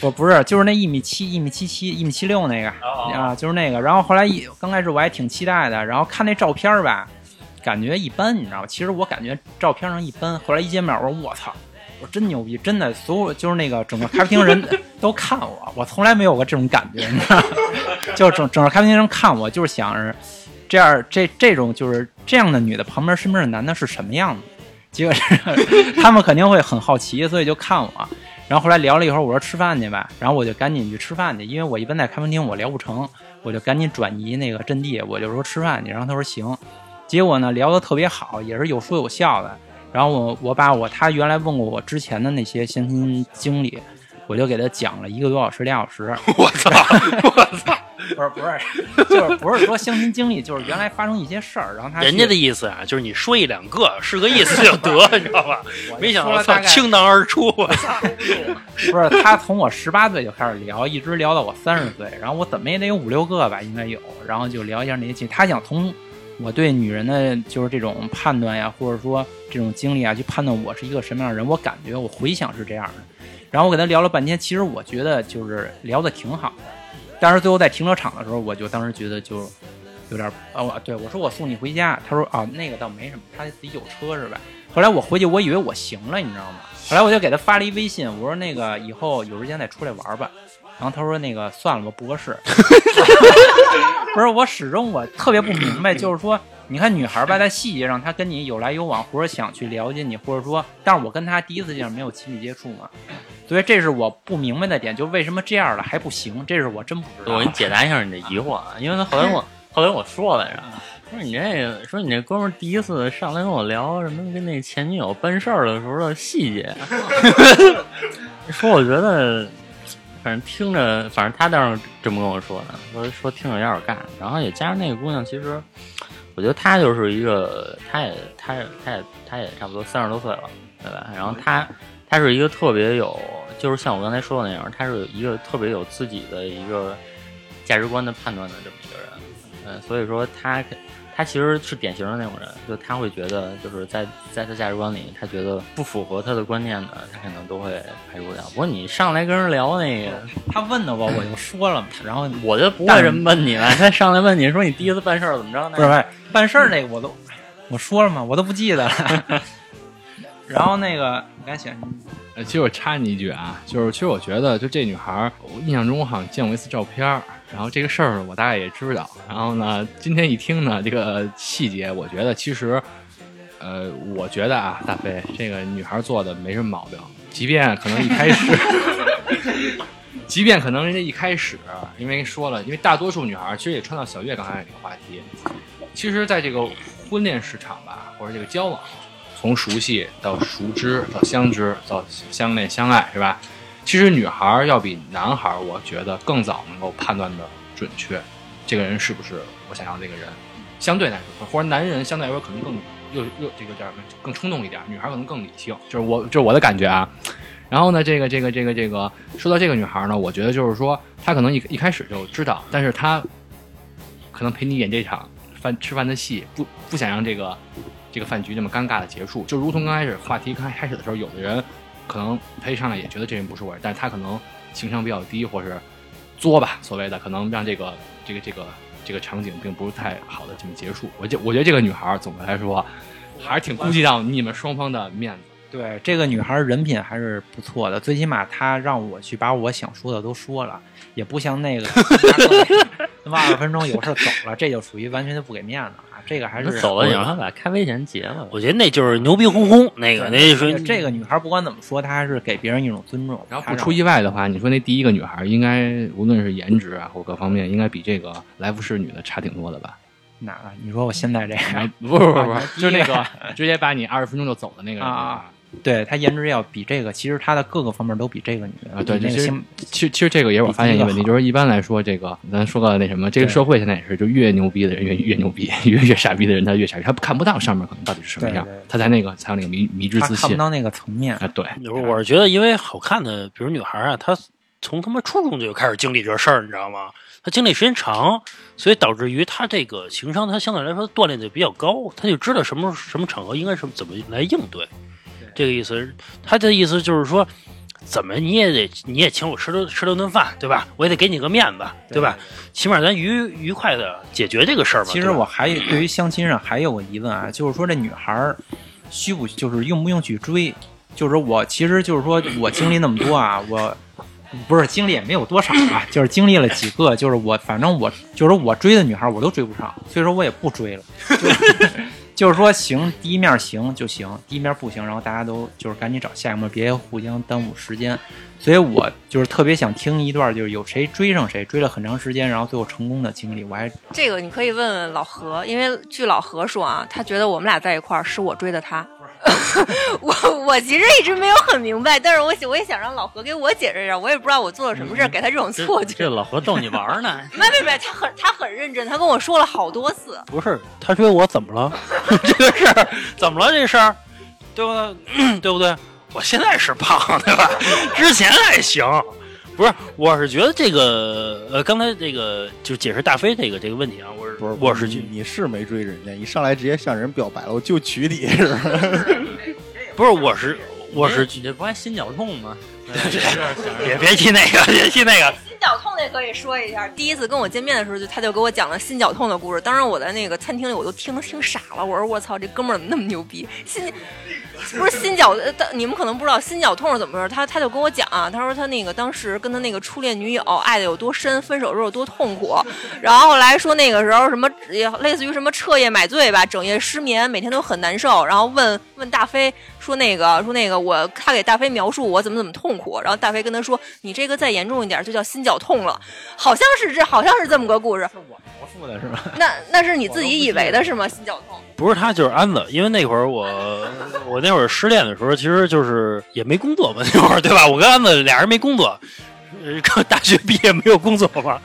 不不是，就是那一米七、一米七七、一米七六那个啊，就是那个。然后后来一刚开始我还挺期待的，然后看那照片儿吧，感觉一般，你知道吧？其实我感觉照片上一般。后来一见面，我说我操，我说真牛逼，真的，所有就是那个整个咖啡厅人 都看我，我从来没有过这种感觉，你知道吗？就整整个咖啡厅人看我，就是想着这样这这种就是这样的女的旁边身边的男的是什么样子。结果是 他们肯定会很好奇，所以就看我。然后后来聊了一会儿，我说吃饭去吧，然后我就赶紧去吃饭去，因为我一般在咖啡厅我聊不成，我就赶紧转移那个阵地，我就说吃饭去。然后他说行，结果呢聊得特别好，也是有说有笑的。然后我我把我他原来问过我之前的那些相亲经历，我就给他讲了一个多小时俩小时。我操！我操！不是不是，就是不是说相亲经历，就是原来发生一些事儿，然后他人家的意思啊，就是你说一两个是个意思就得，你知道吧？没想到操说了大概倾囊而出，我操！不是他从我十八岁就开始聊，一直聊到我三十岁，然后我怎么也得有五六个吧，应该有，然后就聊一下那些情。他想从我对女人的就是这种判断呀，或者说这种经历啊，去判断我是一个什么样的人。我感觉我回想是这样的，然后我跟他聊了半天，其实我觉得就是聊的挺好的，但是最后在停车场的时候，我就当时觉得就有点啊，我对我说我送你回家，他说啊那个倒没什么，他自己有车是吧？后来我回去，我以为我行了，你知道吗？后来我就给他发了一微信，我说那个以后有时间再出来玩吧。然后他说那个算了吧，不合适。不是我始终我特别不明白，就是说，你看女孩吧，在细节上她跟你有来有往，或者想去了解你，或者说，但是我跟她第一次见面没有亲密接触嘛，所以这是我不明白的点，就为什么这样了还不行，这是我真不知道。我给你解答一下你的疑惑啊，因为他后来我 后来我说来着，说你这个说你这哥们儿第一次上来跟我聊什么跟那前女友办事儿的时候的细节，说我觉得反正听着，反正他倒是这么跟我说的，说说听着有点干，然后也加上那个姑娘，其实我觉得他就是一个，他也他也他也他也差不多三十多岁了，对吧？然后他，他是一个特别有，就是像我刚才说的那样，他是一个特别有自己的一个价值观的判断的这么一个人，嗯，所以说他她其实是典型的那种人，就他会觉得就是在在他价值观里，他觉得不符合他的观念的，他可能都会排除掉。不过你上来跟人聊那个，他问的我，我就说了嘛，然后我就不会这么问你了。他上来问你说你第一次办事儿怎么着呢？不是办事儿那个我都我说了嘛，我都不记得了。然后那个你赶紧呃，其实我插你一句啊，就是其实我觉得，就这女孩，我印象中我好像见过一次照片儿，然后这个事儿我大概也知道。然后呢，今天一听呢，这个细节，我觉得其实，呃，我觉得啊，大飞这个女孩做的没什么毛病，即便可能一开始，即便可能人家一开始，因为说了，因为大多数女孩其实也穿到小月刚才那个话题，其实在这个婚恋市场吧，或者这个交往。从熟悉到熟知到相知到相恋相爱，是吧？其实女孩要比男孩，我觉得更早能够判断的准确，这个人是不是我想要这个人。相对来说，或者男人相对来说可能更又又这个叫什么更冲动一点，女孩可能更理性，就是我就是我的感觉啊。然后呢，这个这个这个这个说到这个女孩呢，我觉得就是说她可能一一开始就知道，但是她可能陪你演这场饭吃饭的戏，不不想让这个这个饭局这么尴尬的结束。就如同刚开始话题刚开始的时候，有的人可能他一上来也觉得这人不是我，但是他可能情商比较低，或是作吧，所谓的可能让这个这个这个这个场景并不是太好的这么结束。我觉我觉得这个女孩儿总的来说还是挺顾及到你们双方的面子。对这个女孩人品还是不错的，最起码她让我去把我想说的都说了，也不像那个 他妈二十分钟有事走了，这就属于完全就不给面子啊。这个还是走了，你让他把咖啡钱结了。我觉得那就是牛逼哄哄，那个那是这个女孩不管怎么说，她还是给别人一种尊重。然后不出意外的话，你说那第一个女孩应该无论是颜值啊或各方面，应该比这个来福士女的差挺多的吧？哪个？你说我现在这个？不不不不啊，就那个直接把你二十分钟就走的那个人啊对她颜值要比这个，其实她的各个方面都比这个女的啊，对，其实其实其实这个也是我发现一个问题，就是一般来说，这个咱说个那什么，这个社会现在也是，就越牛逼的人越越牛逼，越越傻逼的人他越傻逼，他看不到上面可能到底是什么样他在那个才有那个迷迷之自信看不到那个层面。啊，对，我是觉得，因为好看的，比如女孩啊，她从他妈初中就开始经历这事儿，你知道吗？她经历时间长，所以导致于她这个情商，她相对来说锻炼的比较高，她就知道什么什么场合应该是怎么来应对。这个意思，他的意思就是说，怎么你也得你也请我吃顿吃了顿饭，对吧？我也得给你个面子，对吧？起码咱愉愉快的解决这个事儿吧。其实我还对于相亲上还有个疑问啊，就是说这女孩儿需不就是用不用去追？就是我其实就是说我经历那么多啊，我不是经历也没有多少啊，就是经历了几个，就是我反正我就是我追的女孩我都追不上，所以说我也不追了。就是说行，第一面行就行，第一面不行，然后大家都就是赶紧找下一面，别互相耽误时间。所以我就是特别想听一段，就是有谁追上谁，追了很长时间，然后最后成功的经历。我还这个你可以问问老何，因为据老何说啊，他觉得我们俩在一块儿是我追的他。我我其实一直没有很明白，但是我我也想让老何给我解释一下，我也不知道我做了什么事儿给他这种错觉。这老何逗你玩呢，没没没，他很他很认真，他跟我说了好多次。不是他追我怎么了？这个事儿怎么了？这事儿，对不对？对不对？我现在是胖，对吧？之前还行。不是，我是觉得这个呃，刚才这个就解释大飞这个这个问题啊，我是不是，我是觉你你是没追人家，一上来直接向人表白了，我就娶你是吧？不是我是我是你这不还心绞痛吗？别别提那个，别提那个，心绞痛那可以说一下，第一次跟我见面的时候，就他就给我讲了心绞痛的故事。当时我在那个餐厅里，我都听听傻了。我说我操，这哥们儿怎么那么牛逼？心 不是心绞，呃你们可能不知道心绞痛是怎么回事。他他就跟我讲啊，他说他那个当时跟他那个初恋女友爱的有多深，分手时候有多痛苦。然后后来说那个时候什么也类似于什么彻夜买醉吧，整夜失眠，每天都很难受。然后问问大飞说那个说那个我他给大飞描述我怎么怎么痛苦，然后大飞跟他说你这个再严重一点就叫心绞痛了，好像是这好像是这么个故事。是我描述的是吧？那那是你自己以为的是吗？心绞痛？不是他就是安子，因为那会儿我 我那会儿失恋的时候，其实就是也没工作嘛，那会儿对吧？我跟安子俩人没工作，呃，刚大学毕业没有工作嘛，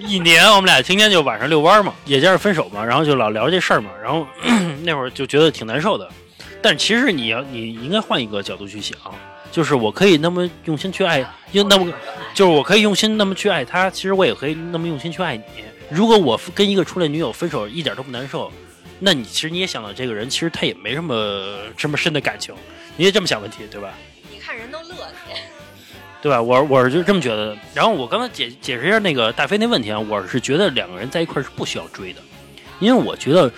一年我们俩天天就晚上遛弯嘛，也加上分手嘛，然后就老聊这事儿嘛，然后 那会儿就觉得挺难受的。但其实你要你应该换一个角度去想，就是我可以那么用心去爱，用那么就是我可以用心那么去爱他，其实我也可以那么用心去爱你。如果我跟一个初恋女友分手一点都不难受，那你其实你也想到这个人，其实他也没什么这么深的感情，你也这么想问题，对吧？你看人都乐你。对吧？我我是就这么觉得。然后我刚才解解释一下那个大飞那问题啊，我是觉得两个人在一块儿是不需要追的，因为我觉得，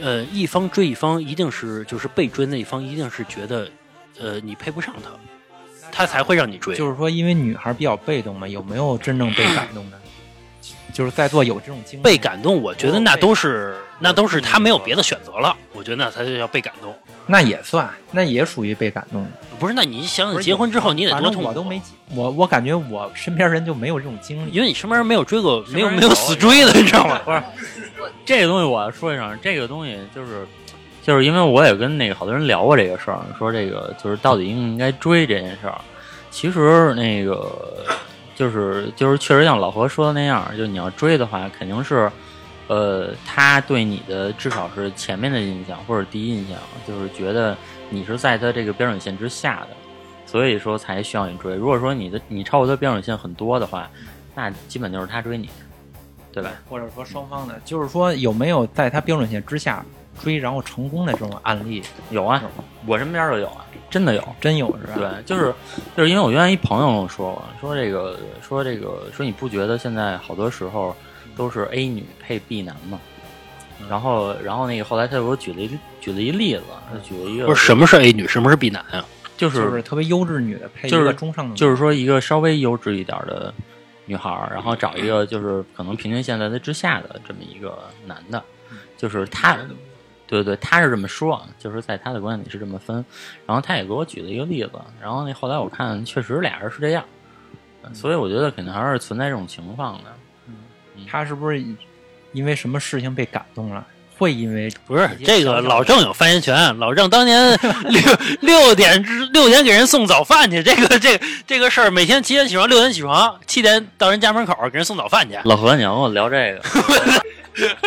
呃，一方追一方一定是就是被追那一方一定是觉得，呃，你配不上他，他才会让你追。就是说，因为女孩比较被动嘛，有没有真正被感动的？就是在座有这种经历被感动，我觉得那都是那都是他没有别的选择了，我觉得那才叫被感动。那也算，那也属于被感动。不是，那你想想结婚之后你得多痛苦，我都没，我我感觉我身边人就没有这种经历。因为你身边人没有追过，没有没有死追的，你知道吗？不是，这个东西我要说一声，这个东西就是，就是因为我也跟那个好多人聊过这个事儿，说这个就是到底应不应该追这件事儿。其实那个就是就是确实像老何说的那样，就你要追的话，肯定是，呃，他对你的至少是前面的印象或者第一印象，就是觉得你是在他这个标准线之下的，所以说才需要你追。如果说你的你超过他标准线很多的话，那基本就是他追你，对吧？或者说双方的，就是说有没有在他标准线之下追然后成功的这种案例？有啊，我身边就有啊，真的有。真有是吧？对，就是就是因为我原来一朋友跟我说过，说这个说这个说你不觉得现在好多时候都是 A 女配 B 男吗？然后然后那个后来他给我举了一举了一例子，他举了一个不是什么是 A 女，什么是 B 男啊？就就是是特别优质女的配一就是个中上的女，就是说一个稍微优质一点的女孩儿，然后找一个就是可能平均线在她之下的这么一个男的，就是他，对对对，他是这么说，啊就是在他的观点里是这么分，然后他也给我举了一个例子，然后那后来我看确实俩人是这样，所以我觉得肯定还是存在这种情况的。他是不是因为什么事情被感动了？会因为不是这个老郑有发言权，老郑当年六六点之六点给人送早饭去，这个这个这个事儿，每天七点起床，六点起床，七点到人家门口给人送早饭去。老何，你要跟我聊这个，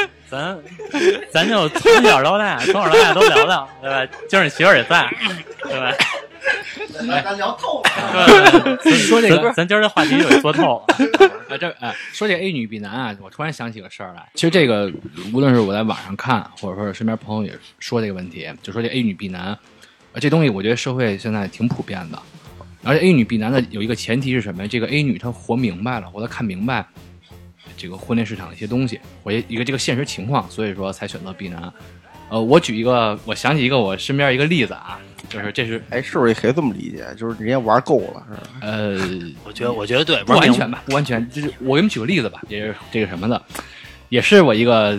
咱咱就从小到大，从小到大都聊聊，对吧？今儿你媳妇儿也在，对吧？咱聊透了。对说这个咱咱今儿这话题就给说透了。啊，这哎，说这 A 女 B 男啊，我突然想起个事儿来。其实这个无论是我在网上看，或者说是身边朋友也说这个问题，就说这 A 女 B 男，啊，这东西我觉得社会现在挺普遍的。而且 A 女 B 男的有一个前提是什么呀？这个 A 女她活明白了，或者看明白这个婚恋市场的一些东西，或者一个这个现实情况，所以说才选择避难。呃，我举一个，我想起一个我身边一个例子啊，就是这是哎，是不是也可以这么理解？就是人家玩够了，是吧？呃我觉得我觉得对，不完全吧，不完全，就是我给你们举个例子吧，也是这个什么的，也是我一个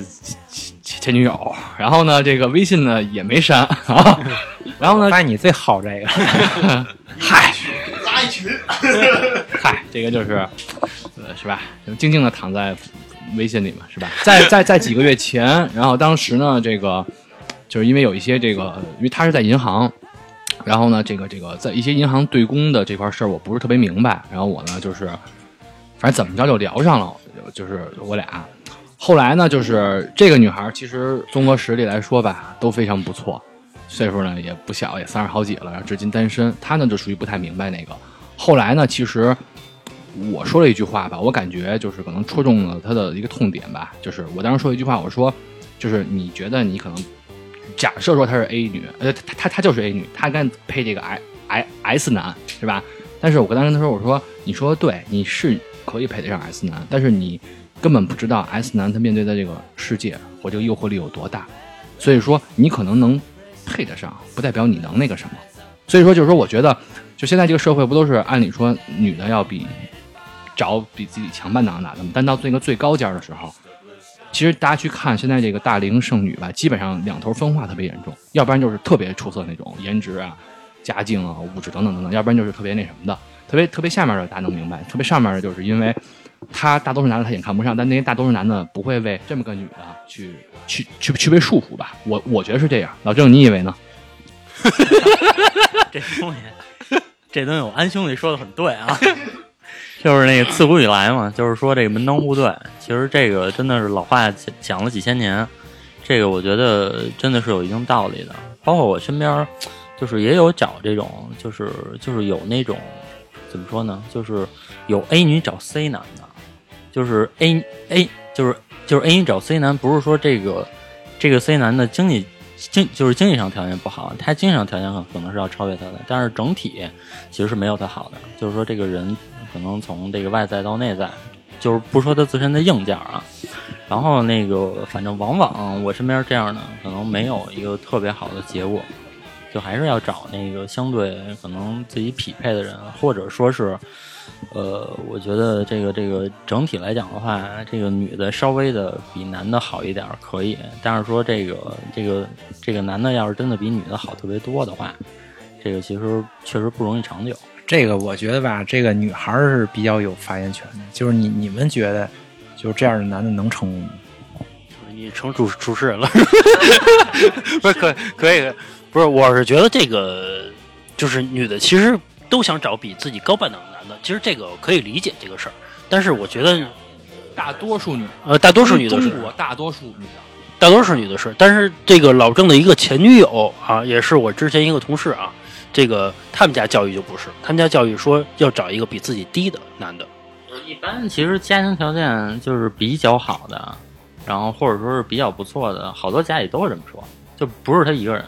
前前女友，然后呢，这个微信呢也没删啊，然后呢，发现你最好这个，嗨，拉一群，嗨，这个就是，呃，是吧？就静静的躺在微信里嘛，是吧？在在在几个月前，然后当时呢，这个就是因为有一些这个，因为他是在银行，然后呢，这个这个在一些银行对公的这块事儿，我不是特别明白，然后我呢就是，反正怎么着就聊上了，就是我俩。后来呢，就是这个女孩，其实综合实力来说吧，都非常不错，岁数呢也不小，也三十好几了，然后至今单身。她呢就属于不太明白那个。后来呢，其实我说了一句话吧，我感觉就是可能戳中了他的一个痛点吧，就是我当时说一句话，我说就是你觉得你可能假设说她是 A 女，呃，她她她就是 A 女，她该配这个 I I S 男是吧？但是我跟当时她说，我说你说对，你是可以配得上 S 男，但是你根本不知道 S 男他面对的这个世界或这个诱惑力有多大，所以说你可能能配得上，不代表你能那个什么。所以说就是说，我觉得就现在这个社会不都是按理说女的要比找比自己强半档的男的吗？但到那个最高尖的时候，其实大家去看现在这个大龄剩女吧，基本上两头分化特别严重，要不然就是特别出色那种颜值啊、家境啊、物质等等等等，要不然就是特别那什么的，特别特别下面的大家能明白，特别上面的就是因为他大多数男的他也看不上，但那些大多数男的不会为这么个女的去去去去被束缚吧？我我觉得是这样。老郑，你以为呢？这东西，这东西我安兄弟说的很对啊，就是那个自古以来嘛，就是说这个门当户对，其实这个真的是老话讲了几千年，这个我觉得真的是有一定道理的。包括我身边，就是也有找这种，就是就是有那种怎么说呢，就是有 A 女找 C 男的，就是 A A 就是就是 A 女找 C 男，不是说这个这个 C 男的经济经就是经济上条件不好，他经济上条件可能是要超越他的，但是整体其实是没有他好的。就是说这个人可能从这个外在到内在，就是不说他自身的硬件啊，然后那个反正往往我身边这样的可能没有一个特别好的结果，就还是要找那个相对可能自己匹配的人，或者说是。呃，我觉得这个这个整体来讲的话，这个女的稍微的比男的好一点可以，但是说这个这个这个男的要是真的比女的好特别多的话，这个其实确实不容易长久。这个我觉得吧，这个女孩儿是比较有发言权的。就是你你们觉得，就是这样的男的能成功吗？你成主主持人了，不是可可以，不是，我是觉得这个就是女的其实都想找比自己高半档的男的，其实这个可以理解这个事儿，但是我觉得大多数女，呃，大多数女的是中国大多数女的，大多数女的是，但是这个老郑的一个前女友啊，也是我之前一个同事啊，这个他们家教育就不是，他们家教育说要找一个比自己低的男的，一般其实家庭条件就是比较好的，然后或者说是比较不错的，好多家里都会这么说，就不是他一个人，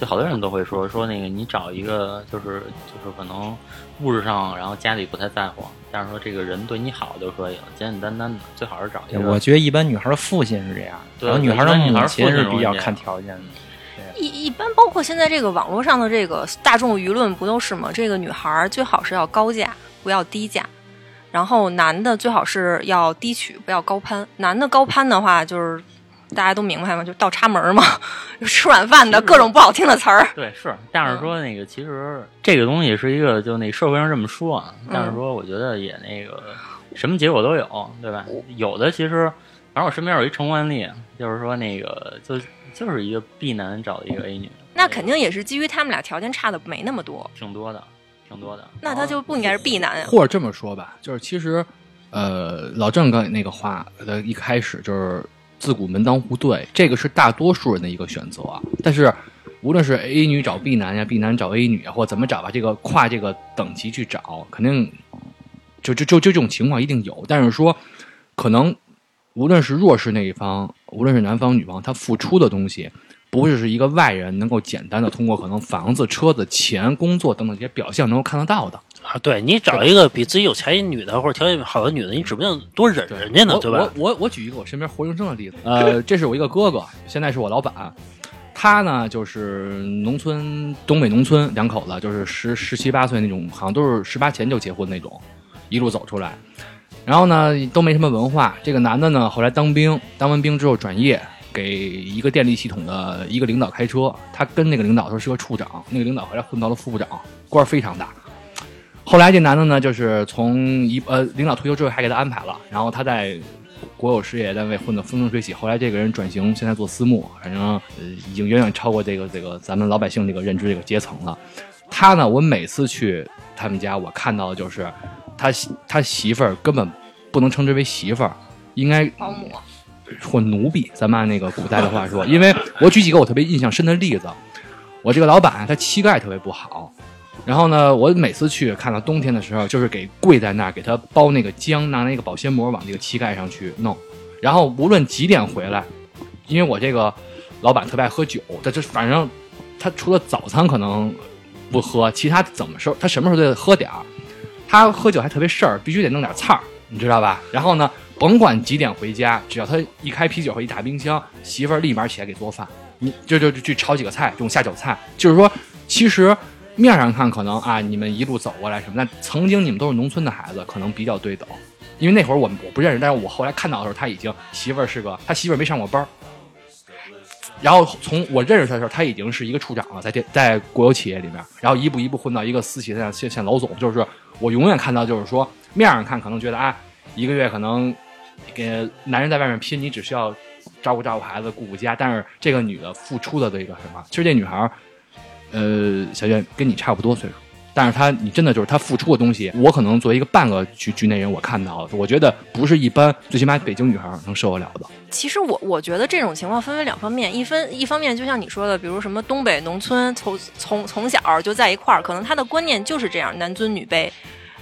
就好多人都会说说那个你找一个就是就是可能物质上，然后家里不太在乎，但是说这个人对你好就可以了，简简单单的，最好是找一个。我觉得一般女孩的父亲是这样，对然后女孩的母亲是比较看条件的。一一般包括现在这个网络上的这个大众舆论不都是吗？这个女孩儿最好是要高价，不要低价。然后男的最好是要低取，不要高攀。男的高攀的话，就是大家都明白嘛，就倒插门嘛，就吃软饭的各种不好听的词儿。对，是，但是说那个其实这个东西是一个，就那社会上这么说啊，但嗯是说我觉得也那个什么结果都有，对吧？有的其实，反正我身边有一成功案例，就是说那个就就是一个 B 男找的一个 A 女，那肯定也是基于他们俩条件差的没那么多，挺多的，挺多的。那他就不应该是 B 男呀。或者这么说吧，就是其实，呃，老郑刚才那个话的一开始就是自古门当户对，这个是大多数人的一个选择啊。但是无论是 A 女找 B 男呀，B 男找 A 女啊，或怎么找吧，这个跨这个等级去找，肯定就就就就这种情况一定有。但是说，可能无论是弱势那一方，无论是男方女方，他付出的东西不是是一个外人能够简单的通过可能房子、车子、钱、工作等等这些表象能够看得到的。啊，对你找一个比自己有钱一女的或者条件好的女的，你指不定多忍人家呢，对吧？我我我举一个我身边活生生的例子，呃，这是我一个哥哥，现在是我老板。他呢，就是农村东北农村两口子，就是十十七八岁那种，好像都是十八前就结婚那种，一路走出来。然后呢，都没什么文化。这个男的呢，后来当兵，当完兵之后转业，给一个电力系统的一个领导开车。他跟那个领导说是个处长，那个领导后来混到了副部长，官儿非常大。后来这男的呢，就是从一呃领导退休之后还给他安排了，然后他在国有事业单位混得风生水起。后来这个人转型，现在做私募，反正呃已经远远超过这个这个咱们老百姓这个认知这个阶层了。他呢，我每次去他们家，我看到的就是他媳他媳妇儿根本不能称之为媳妇儿，应该保姆，或奴婢，咱们按那个古代的话说。因为我举几个我特别印象深的例子，我这个老板他膝盖特别不好，然后呢，我每次去看到冬天的时候，就是给跪在那儿给他包那个浆，拿那个保鲜膜往这个膝盖上去弄，然后无论几点回来，因为我这个老板特别爱喝酒，他这反正他除了早餐可能不喝，其他怎么时候他什么时候都得喝点儿。他喝酒还特别事儿，必须得弄点菜儿，你知道吧？然后呢，甭管几点回家，只要他一开啤酒和一打冰箱，媳妇儿立马起来给做饭，你就就就去炒几个菜，这种下酒菜。就是说，其实面上看可能啊，你们一路走过来什么，但曾经你们都是农村的孩子，可能比较对等。因为那会儿我我不认识，但是我后来看到的时候，他已经媳妇儿是个他媳妇儿没上过班儿，然后从我认识他的时候，他已经是一个处长了，在电在国有企业里面，然后一步一步混到一个私企，像像像老总，就是我永远看到就是说面上看可能觉得啊，一个月可能给男人在外面拼，你只需要照顾照顾孩子，顾顾家，但是这个女的付出的这个什么，其实这女孩，呃，小月跟你差不多岁数。但是他，你真的就是他付出的东西，我可能作为一个半个局局内人，我看到了，我觉得不是一般，最起码北京女孩能受得了的。其实我我觉得这种情况分为两方面，一分一方面就像你说的，比如什么东北农村从从从小就在一块儿，可能他的观念就是这样，男尊女卑。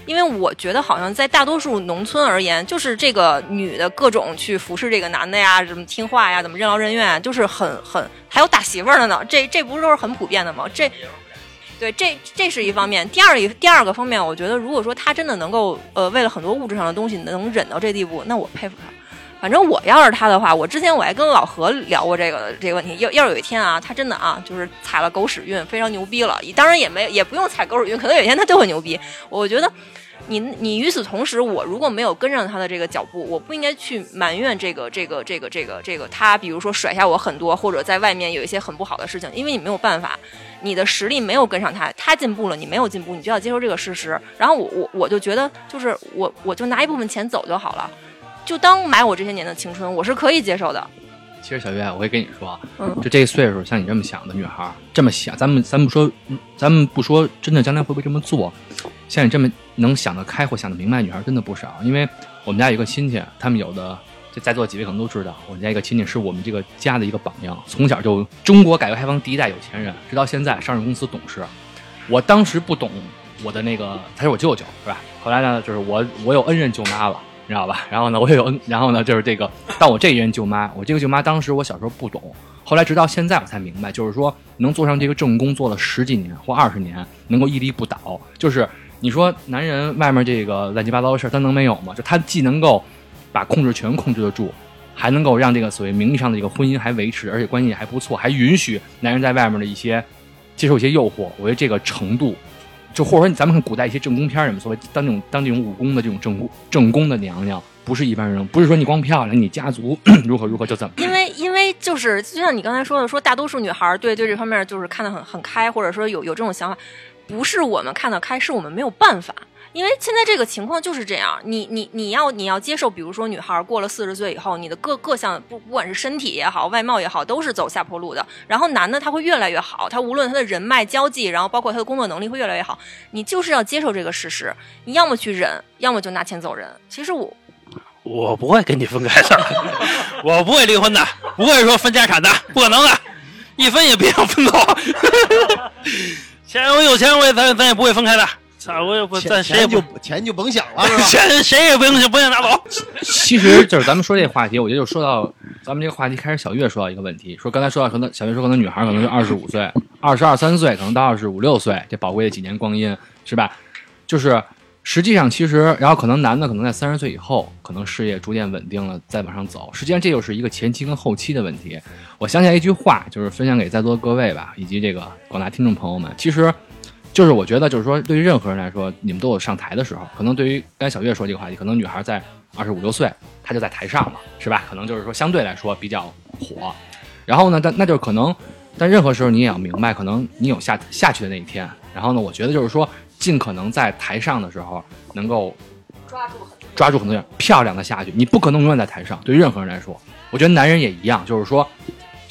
因为我觉得好像在大多数农村而言，就是这个女的各种去服侍这个男的呀，怎么听话呀，怎么任劳任怨，就是很很还有打媳妇儿的呢，这这不是都是很普遍的吗？这。对，这这是一方面。第二一第二个方面，我觉得如果说他真的能够呃为了很多物质上的东西能忍到这地步，那我佩服他。反正我要是他的话，我之前我还跟老何聊过这个这个问题。要要是有一天啊，他真的啊就是踩了狗屎运，非常牛逼了，当然也没也不用踩狗屎运，可能有一天他就会牛逼。我觉得。你你与此同时，我如果没有跟上他的这个脚步，我不应该去埋怨这个这个这个这个这个他，比如说甩下我很多，或者在外面有一些很不好的事情，因为你没有办法，你的实力没有跟上他，他进步了，你没有进步，你就要接受这个事实。然后我我我就觉得，就是我我就拿一部分钱走就好了，就当买我这些年的青春，我是可以接受的。其实小月，我会跟你说，嗯就这个岁数，像你这么想的女孩儿，这么想，咱们咱们不说，嗯咱们不说真的将来会不会这么做，像你这么能想得开或想得明白女孩儿真的不少。因为我们家有一个亲戚，他们有的这在座几位可能都知道，我们家一个亲戚是我们这个家的一个榜样，从小就中国改革开放第一代有钱人，直到现在上市公司董事。我当时不懂我的那个，他是我舅舅是吧？后来呢，就是我我有恩人舅妈了。你知道吧？然后呢，我也有恩，然后呢，就是这个但我这一任舅妈，我这个舅妈当时我小时候不懂，后来直到现在我才明白，就是说能做上这个正宫，做了十几年或二十年，能够屹立不倒，就是你说男人外面这个乱七八糟的事，他能没有吗？就他既能够把控制权控制得住，还能够让这个所谓名义上的这个婚姻还维持，而且关系还不错，还允许男人在外面的一些接受一些诱惑，我觉得这个程度。就或者说咱们看古代一些正宫片儿里面，所谓当这种当这种武功的这种正宫正宫的娘娘，不是一般人，不是说你光漂亮，你家族 如何如何就怎么。因为因为就是就像你刚才说的，说大多数女孩儿对对这方面就是看得很很开，或者说有有这种想法，不是我们看得开，是我们没有办法。因为现在这个情况就是这样，你你你要你要接受，比如说女孩儿过了四十岁以后，你的各各项不不管是身体也好，外貌也好，都是走下坡路的。然后男的他会越来越好，他无论他的人脉交际，然后包括他的工作能力会越来越好。你就是要接受这个事实，你要么去忍，要么就拿钱走人。其实我我不会跟你分开的，我不会离婚的，不会说分家产的，不可能的，一分也别想分走。钱我有钱，我也咱咱也不会分开的。操，我也不，咱谁也钱不就钱就甭想了，是吧？钱谁也不用不想拿走。其实就是咱们说这个话题，我觉得就说到咱们这个话题开始，小月说到一个问题，说刚才说到可能小月说可能女孩可能是二十五岁、二十二三岁，可能到二十五六岁这宝贵的几年光阴，是吧？就是实际上其实，然后可能男的可能在三十岁以后，可能事业逐渐稳定了，再往上走。实际上这就是一个前期跟后期的问题。我想起来一句话，就是分享给在座各位吧，以及这个广大听众朋友们。其实，就是我觉得，就是说，对于任何人来说，你们都有上台的时候。可能对于刚才小月说这个话题，可能女孩在二十五六岁，她就在台上了，是吧？可能就是说相对来说比较火。然后呢，但那就是可能，但任何时候你也要明白，可能你有下下去的那一天。然后呢，我觉得就是说，尽可能在台上的时候能够抓住很多抓住很多人，漂亮的下去。你不可能永远在台上，对于任何人来说，我觉得男人也一样，就是说，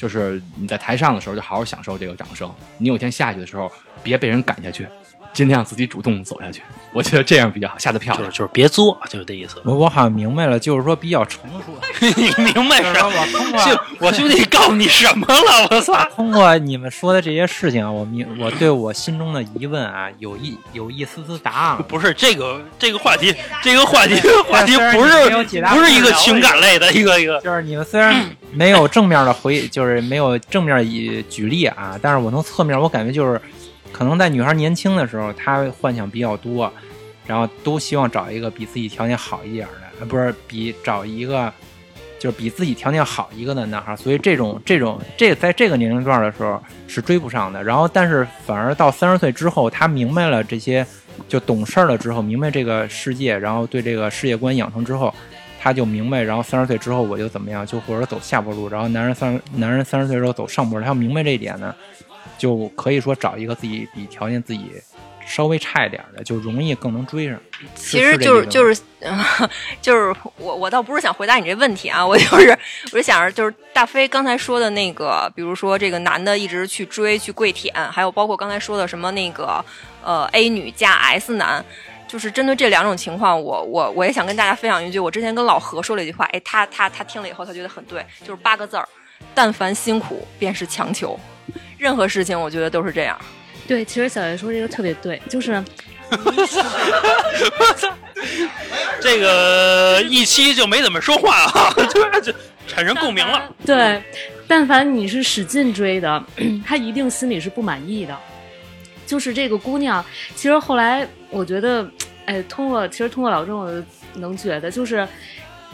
就是你在台上的时候就好好享受这个掌声。你有一天下去的时候，别被人赶下去，尽量自己主动走下去。我觉得这样比较好，下得漂亮。就是就是别作，就是这意思。我我好像明白了，就是说比较成熟。你明白什么？我通过 就我兄弟告诉你什么了？我操！通过你们说的这些事情啊，我明我对我心中的疑问啊，有一有一丝丝答案。不是这个这个话题，这个话题话题不是不是一个情感类的一个一个。就是你们虽然没有正面的回，就是没有正面以举例啊，但是我从侧面我感觉就是，可能在女孩年轻的时候，她幻想比较多，然后都希望找一个比自己条件好一点的，呃，不是比找一个就是比自己条件好一个的男孩，所以这种这种这在这个年龄段的时候是追不上的。然后，但是反而到三十岁之后，她明白了这些，就懂事了之后，明白这个世界，然后对这个世界观养成之后，他就明白，然后三十岁之后我就怎么样，就或者走下坡路。然后男人三男人三十岁之后走上坡路，他要明白这一点呢，就可以说找一个自己比条件自己稍微差一点的，就容易更能追上。其实就是就是是 就是我我倒不是想回答你这问题啊，我就是 我是想着就是大飞刚才说的那个，比如说这个男的一直去追去跪舔，还有包括刚才说的什么那个呃 A 女加 S 男。就是针对这两种情况，我我我也想跟大家分享一句，我之前跟老何说了一句话，哎，他他他听了以后，他觉得很对，就是八个字儿：但凡辛苦，便是强求。任何事情，我觉得都是这样。对，其实小爷说这个特别对，就是 这个一期就没怎么说话啊，就就产生共鸣了。对，但凡你是使劲追的，他一定心里是不满意的。就是这个姑娘，其实后来我觉得，哎，通过其实通过老郑，我能觉得，就是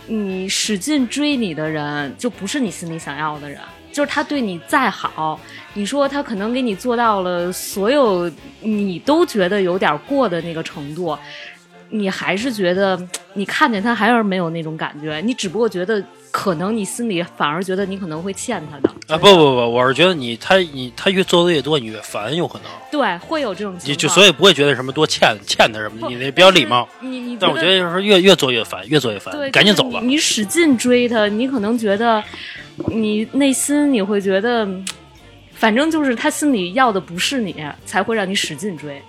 你使劲追你的人，就不是你心里想要的人。就是他对你再好，你说他可能给你做到了所有你都觉得有点过的那个程度，你还是觉得你看见他还是没有那种感觉，你只不过觉得可能你心里反而觉得你可能会欠他的啊，不不不，我是觉得你他你他越做的越多，你越烦，有可能。对，会有这种情况。你就所以不会觉得什么多欠欠他什么，你那比较礼貌。你你，但我觉得就是越越做越烦，越做越烦，，赶紧走吧。你你使劲追他，你可能觉得你内心你会觉得，嗯反正就是他心里要的不是你，才会让你使劲追。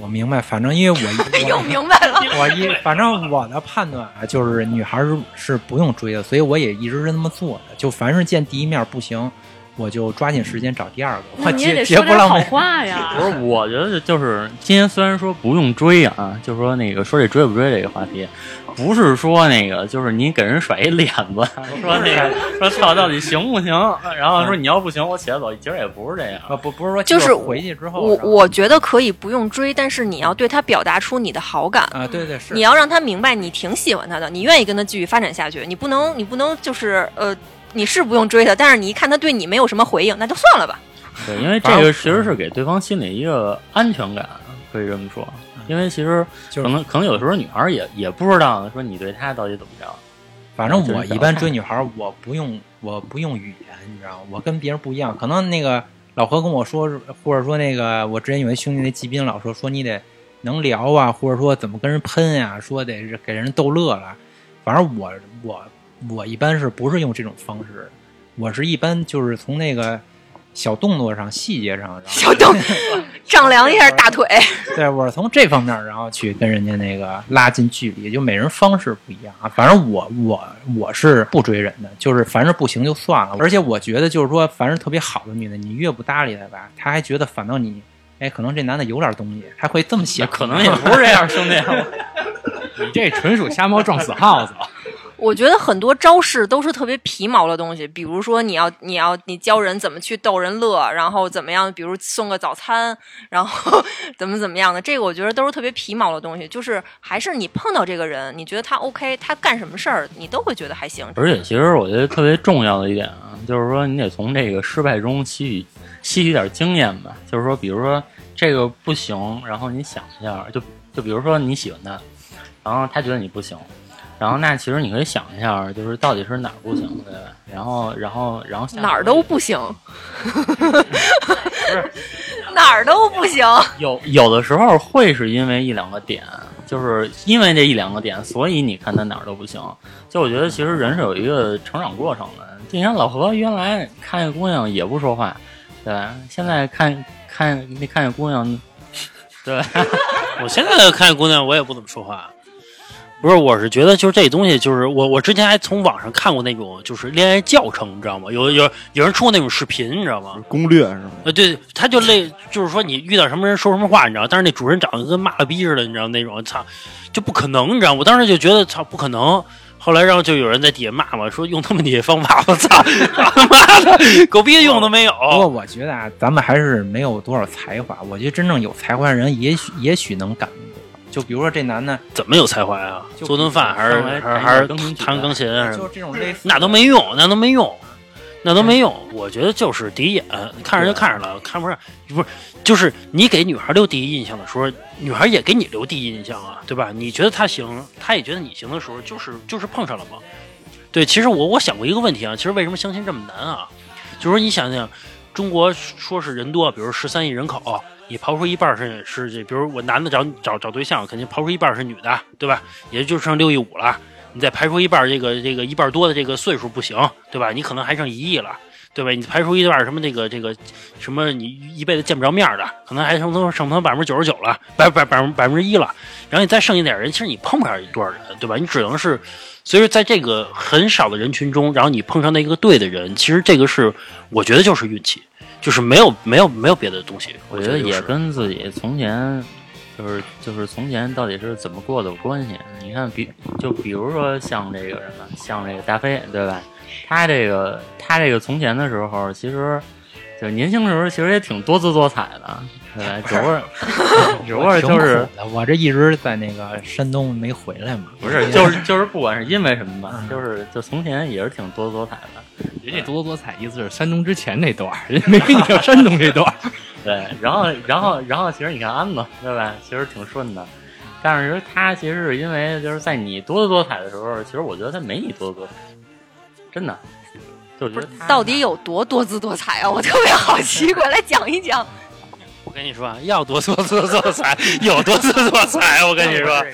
我明白，反正因为我 又我明白了，我一反正我的判断啊，就是女孩是是不用追的，所以我也一直是那么做的。就凡是见第一面不行，我就抓紧时间找第二个，我那你也得说点好不浪费。话呀。不是，我觉得就是今天虽然说不用追啊，就说那个说这追不追这个话题，不是说那个就是你给人甩一脸子，说那个说操到底行不行，然后说你要不行我起来走，其实也不是这样。啊，不不是说就是回去之后，我我觉得可以不用追，但是你要对他表达出你的好感。啊，对对是，你要让他明白你挺喜欢他的，你愿意跟他继续发展下去。你不能，你不能就是呃，你是不用追他，但是你一看他对你没有什么回应，那就算了吧。对，因为这个其实是给对方心里一个安全感，可以这么说。因为其实就是可能可能有时候女孩也也不知道说你对她到底怎么着。反正我一般追女孩，我不用我不用语言，你知道吗？我跟别人不一样。可能那个老何跟我说，或者说那个我之前有一兄弟那季斌老说说你得能聊啊，或者说怎么跟人喷呀、说得是给人逗乐了。反正我我我一般是不是用这种方式？我是一般就是从那个小动作上、细节上，然后小动 丈量一下大腿，对，我是从这方面，然后去跟人家那个拉近距离，就每人方式不一样啊。反正我我我是不追人的，就是凡是不行就算了。而且我觉得就是说，凡是特别好的女的，你越不搭理她吧，她还觉得反倒你，哎，可能这男的有点东西，还会这么想。可能也不是这样，兄弟。你这纯属瞎猫撞死耗子。我觉得很多招式都是特别皮毛的东西，比如说你要你要你教人怎么去逗人乐，然后怎么样，比如送个早餐，然后 怎么怎么样的，这个我觉得都是特别皮毛的东西。就是还是你碰到这个人，你觉得他 OK，他干什么事儿你都会觉得还行。而且其实我觉得特别重要的一点啊，就是说你得从这个失败中吸取吸取点经验吧。就是说，比如说这个不行，然后你想一下，就就比如说你喜欢他，然后他觉得你不行。然后那其实你可以想一下，就是到底是哪儿不行，对吧？然后然后然后下哪儿都不行，不是 哪儿都不行。有有的时候会是因为一两个点，就是因为这一两个点，所以你看他哪儿都不行。就我觉得其实人是有一个成长过程的。就你看老何原来看见姑娘也不说话，对吧？现在看看那看见姑娘，对，我现在看见姑娘，我也不怎么说话。不是，我是觉得就是这东西，就是我我之前还从网上看过那种就是恋爱教程，你知道吗？有有有人出过那种视频，你知道吗？攻略是吗？呃，对，他就类就是说你遇到什么人说什么话，你知道？但是那主人长得跟骂了逼似的，你知道那种，操，就不可能，你知道？我当时就觉得操，不可能。后来然后就有人在底下骂嘛，说用他们那些方法，我操，他 妈的狗逼用都没有。不过我觉得啊，咱们还是没有多少才华。我觉得真正有才华的人，也许也许能感。就比如说这男的，怎么有才华呀？就做顿饭还是还是还是弹个钢琴曲弹钢琴啊？就是这种类似，那都没用，那都没用，那都没用。我觉得就是第一眼看着就看上了，看不上不是，就是你给女孩留第一印象的时候，女孩也给你留第一印象啊，对吧？你觉得她行，她也觉得你行的时候，就是就是碰上了嘛。对，其实我我想过一个问题啊，其实为什么相亲这么难啊？就是说你想想，中国说是人多，比如十三亿人口，你刨出一半是是，比如我男的找找找对象，肯定刨出一半是女的，对吧？也就剩六亿五了。你再排除一半这个这个一半多的这个岁数不行，对吧？你可能还剩一亿了，对吧？你排除一段什么这个这个什么你一辈子见不着面的，可能还剩他剩他百分之九十九了，百百百分百分之一了。然后你再剩一点人，其实你碰不上一段人，对吧？你只能是，所以说在这个很少的人群中，然后你碰上那个对的人，其实这个是我觉得就是运气，就是没有没有没有别的东西。我觉得也跟自己从前就是就是从前到底是怎么过的有关系。你看，比就比如说像这个什么，像这个大飞，对吧？他这个他这个从前的时候，其实就年轻的时候，其实也挺多姿多彩的，对吧？只不过 只不过就是我这一直在那个山东没回来嘛，不是就是 就是不管是因为什么吧，就是就从前也是挺多姿多彩的。人家多姿多彩意思是山东之前那段，人家没跟你聊山东这段。对，然后然后然后，其实你看安子，对吧？其实挺顺的，但是他其实是因为就是在你多姿多彩的时候，其实我觉得他没你多姿多彩，真的，就我觉得到底有多多姿多彩啊？我特别好奇，快来讲一讲。我跟你说，啊，要多姿多多彩，有多姿多彩。我跟你说，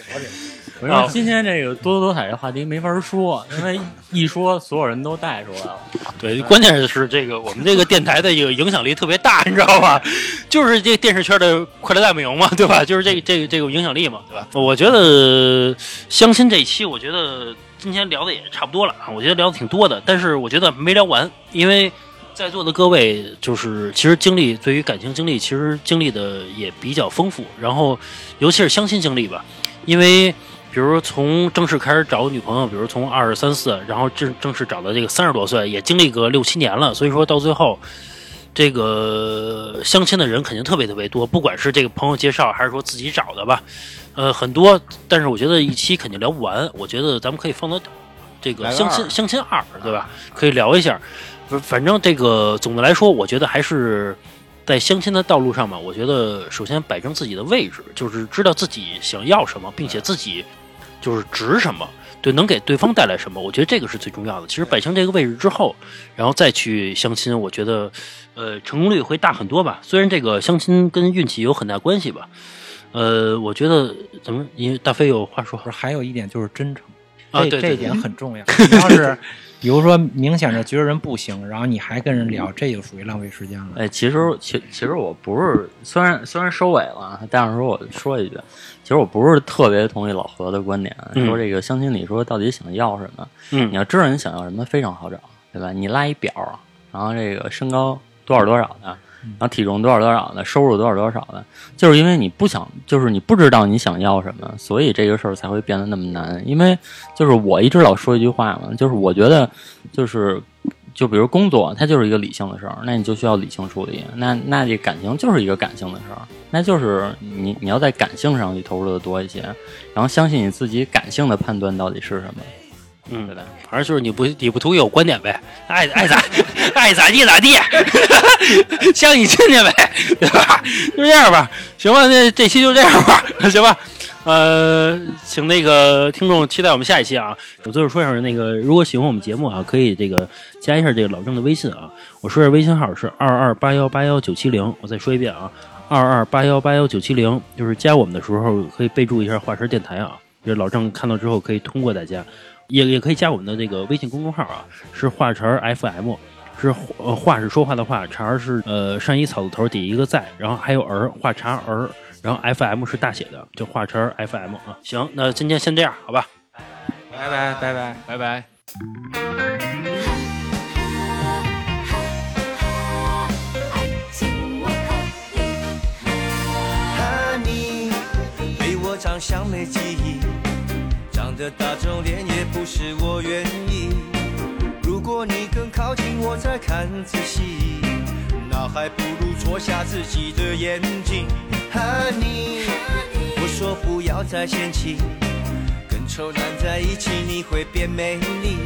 我说今天这个多姿多彩这话题没法说，因为一说所有人都带出来了。对，关键是这个我们这个电台的一个影响力特别大，你知道吧？就是这电视圈的快乐大本营嘛，对吧？就是这个这个这个影响力嘛，对吧？我觉得相亲这一期，我觉得今天聊的也差不多了啊，我觉得聊的挺多的，但是我觉得没聊完，因为在座的各位就是其实经历对于感情经历，其实经历的也比较丰富，然后尤其是相亲经历吧，因为。比如从正式开始找女朋友，比如从二十三四，然后正正式找到这个三十多岁，也经历个六七年了，所以说到最后，这个相亲的人肯定特别特别多，不管是这个朋友介绍还是说自己找的吧，呃，很多。但是我觉得一期肯定聊不完，我觉得咱们可以放到这个相亲相亲二，对吧？可以聊一下。不反正这个总的来说，我觉得还是在相亲的道路上嘛，我觉得首先摆正自己的位置，就是知道自己想要什么，并且自己。就是值什么，对，能给对方带来什么，我觉得这个是最重要的。其实摆清这个位置之后，然后再去相亲，我觉得，呃，成功率会大很多吧。虽然这个相亲跟运气有很大关系吧，呃，我觉得怎么，因为大飞有话说不是还有一点就是真诚啊对对这这一点很重要。你要是比如说明显的觉得人不行，然后你还跟人聊，这就属于浪费时间了。哎，其实其其实我不是，虽然虽然收尾了，但是说我说一句，其实我不是特别同意老何的观点，嗯说这个相亲里说到底想要什么，嗯你要知道你想要什么非常好找，对吧？你拉一表，然后这个身高多少多少的，然后体重多少多少的，收入多少多少的，就是因为你不想，就是你不知道你想要什么，所以这个事儿才会变得那么难。因为就是我一直老说一句话嘛，就是我觉得就是。就比如工作，它就是一个理性的事儿，那你就需要理性处理。那那这感情就是一个感性的事儿，那就是你你要在感性上去投入的多一些，然后相信你自己感性的判断到底是什么，嗯对吧？反正就是你不你不同意我观点呗，爱爱咋 爱咋地咋地，相信亲戚呗，对吧？就这样吧，行吧，那这期就这样吧，行吧。呃，请那个听众期待我们下一期啊。我最后说一下，那个如果喜欢我们节目啊，可以这个加一下这个老郑的微信啊。我说一下微信号是二二八幺八幺九七零。我再说一遍啊，二二八幺八幺九七零，就是加我们的时候可以备注一下“华晨电台”啊，就是老郑看到之后可以通过大家，也也可以加我们的这个微信公众号啊，是华晨 FM。是呃话是说话的话，茬儿是呃上一草字头底一个在，然后还有儿话茬儿，然后 FM 是大写的，就画茬 FM 啊。行，那今天先这样，好吧？拜拜拜拜。拜拜。和你对我长相没记忆，长得大众脸也不是我愿意。我在看仔细，那还不如戳瞎自己的眼睛。和你，我说不要再嫌弃，跟丑男在一起你会变美丽。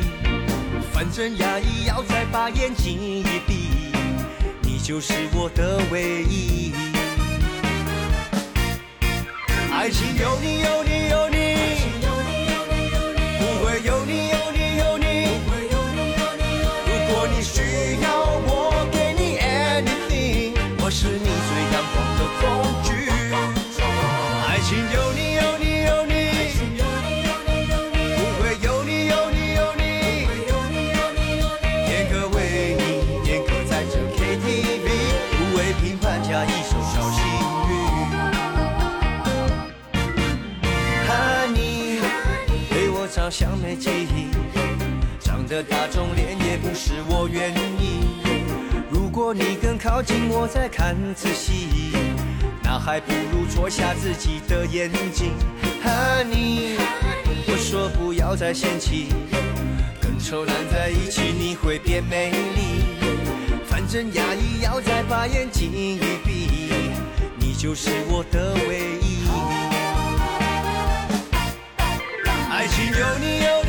反正压抑要再把眼睛一闭，你就是我的唯一。爱情有你有你有你，对我长相没记忆，长得大众脸也不是我愿意。如果你更靠近我再看仔细，那还不如戳瞎自己的眼睛。和你，我说不要再嫌弃，跟丑男在一起你会变美丽。反正压抑要再把眼睛一闭，你就是我的唯一。情有你有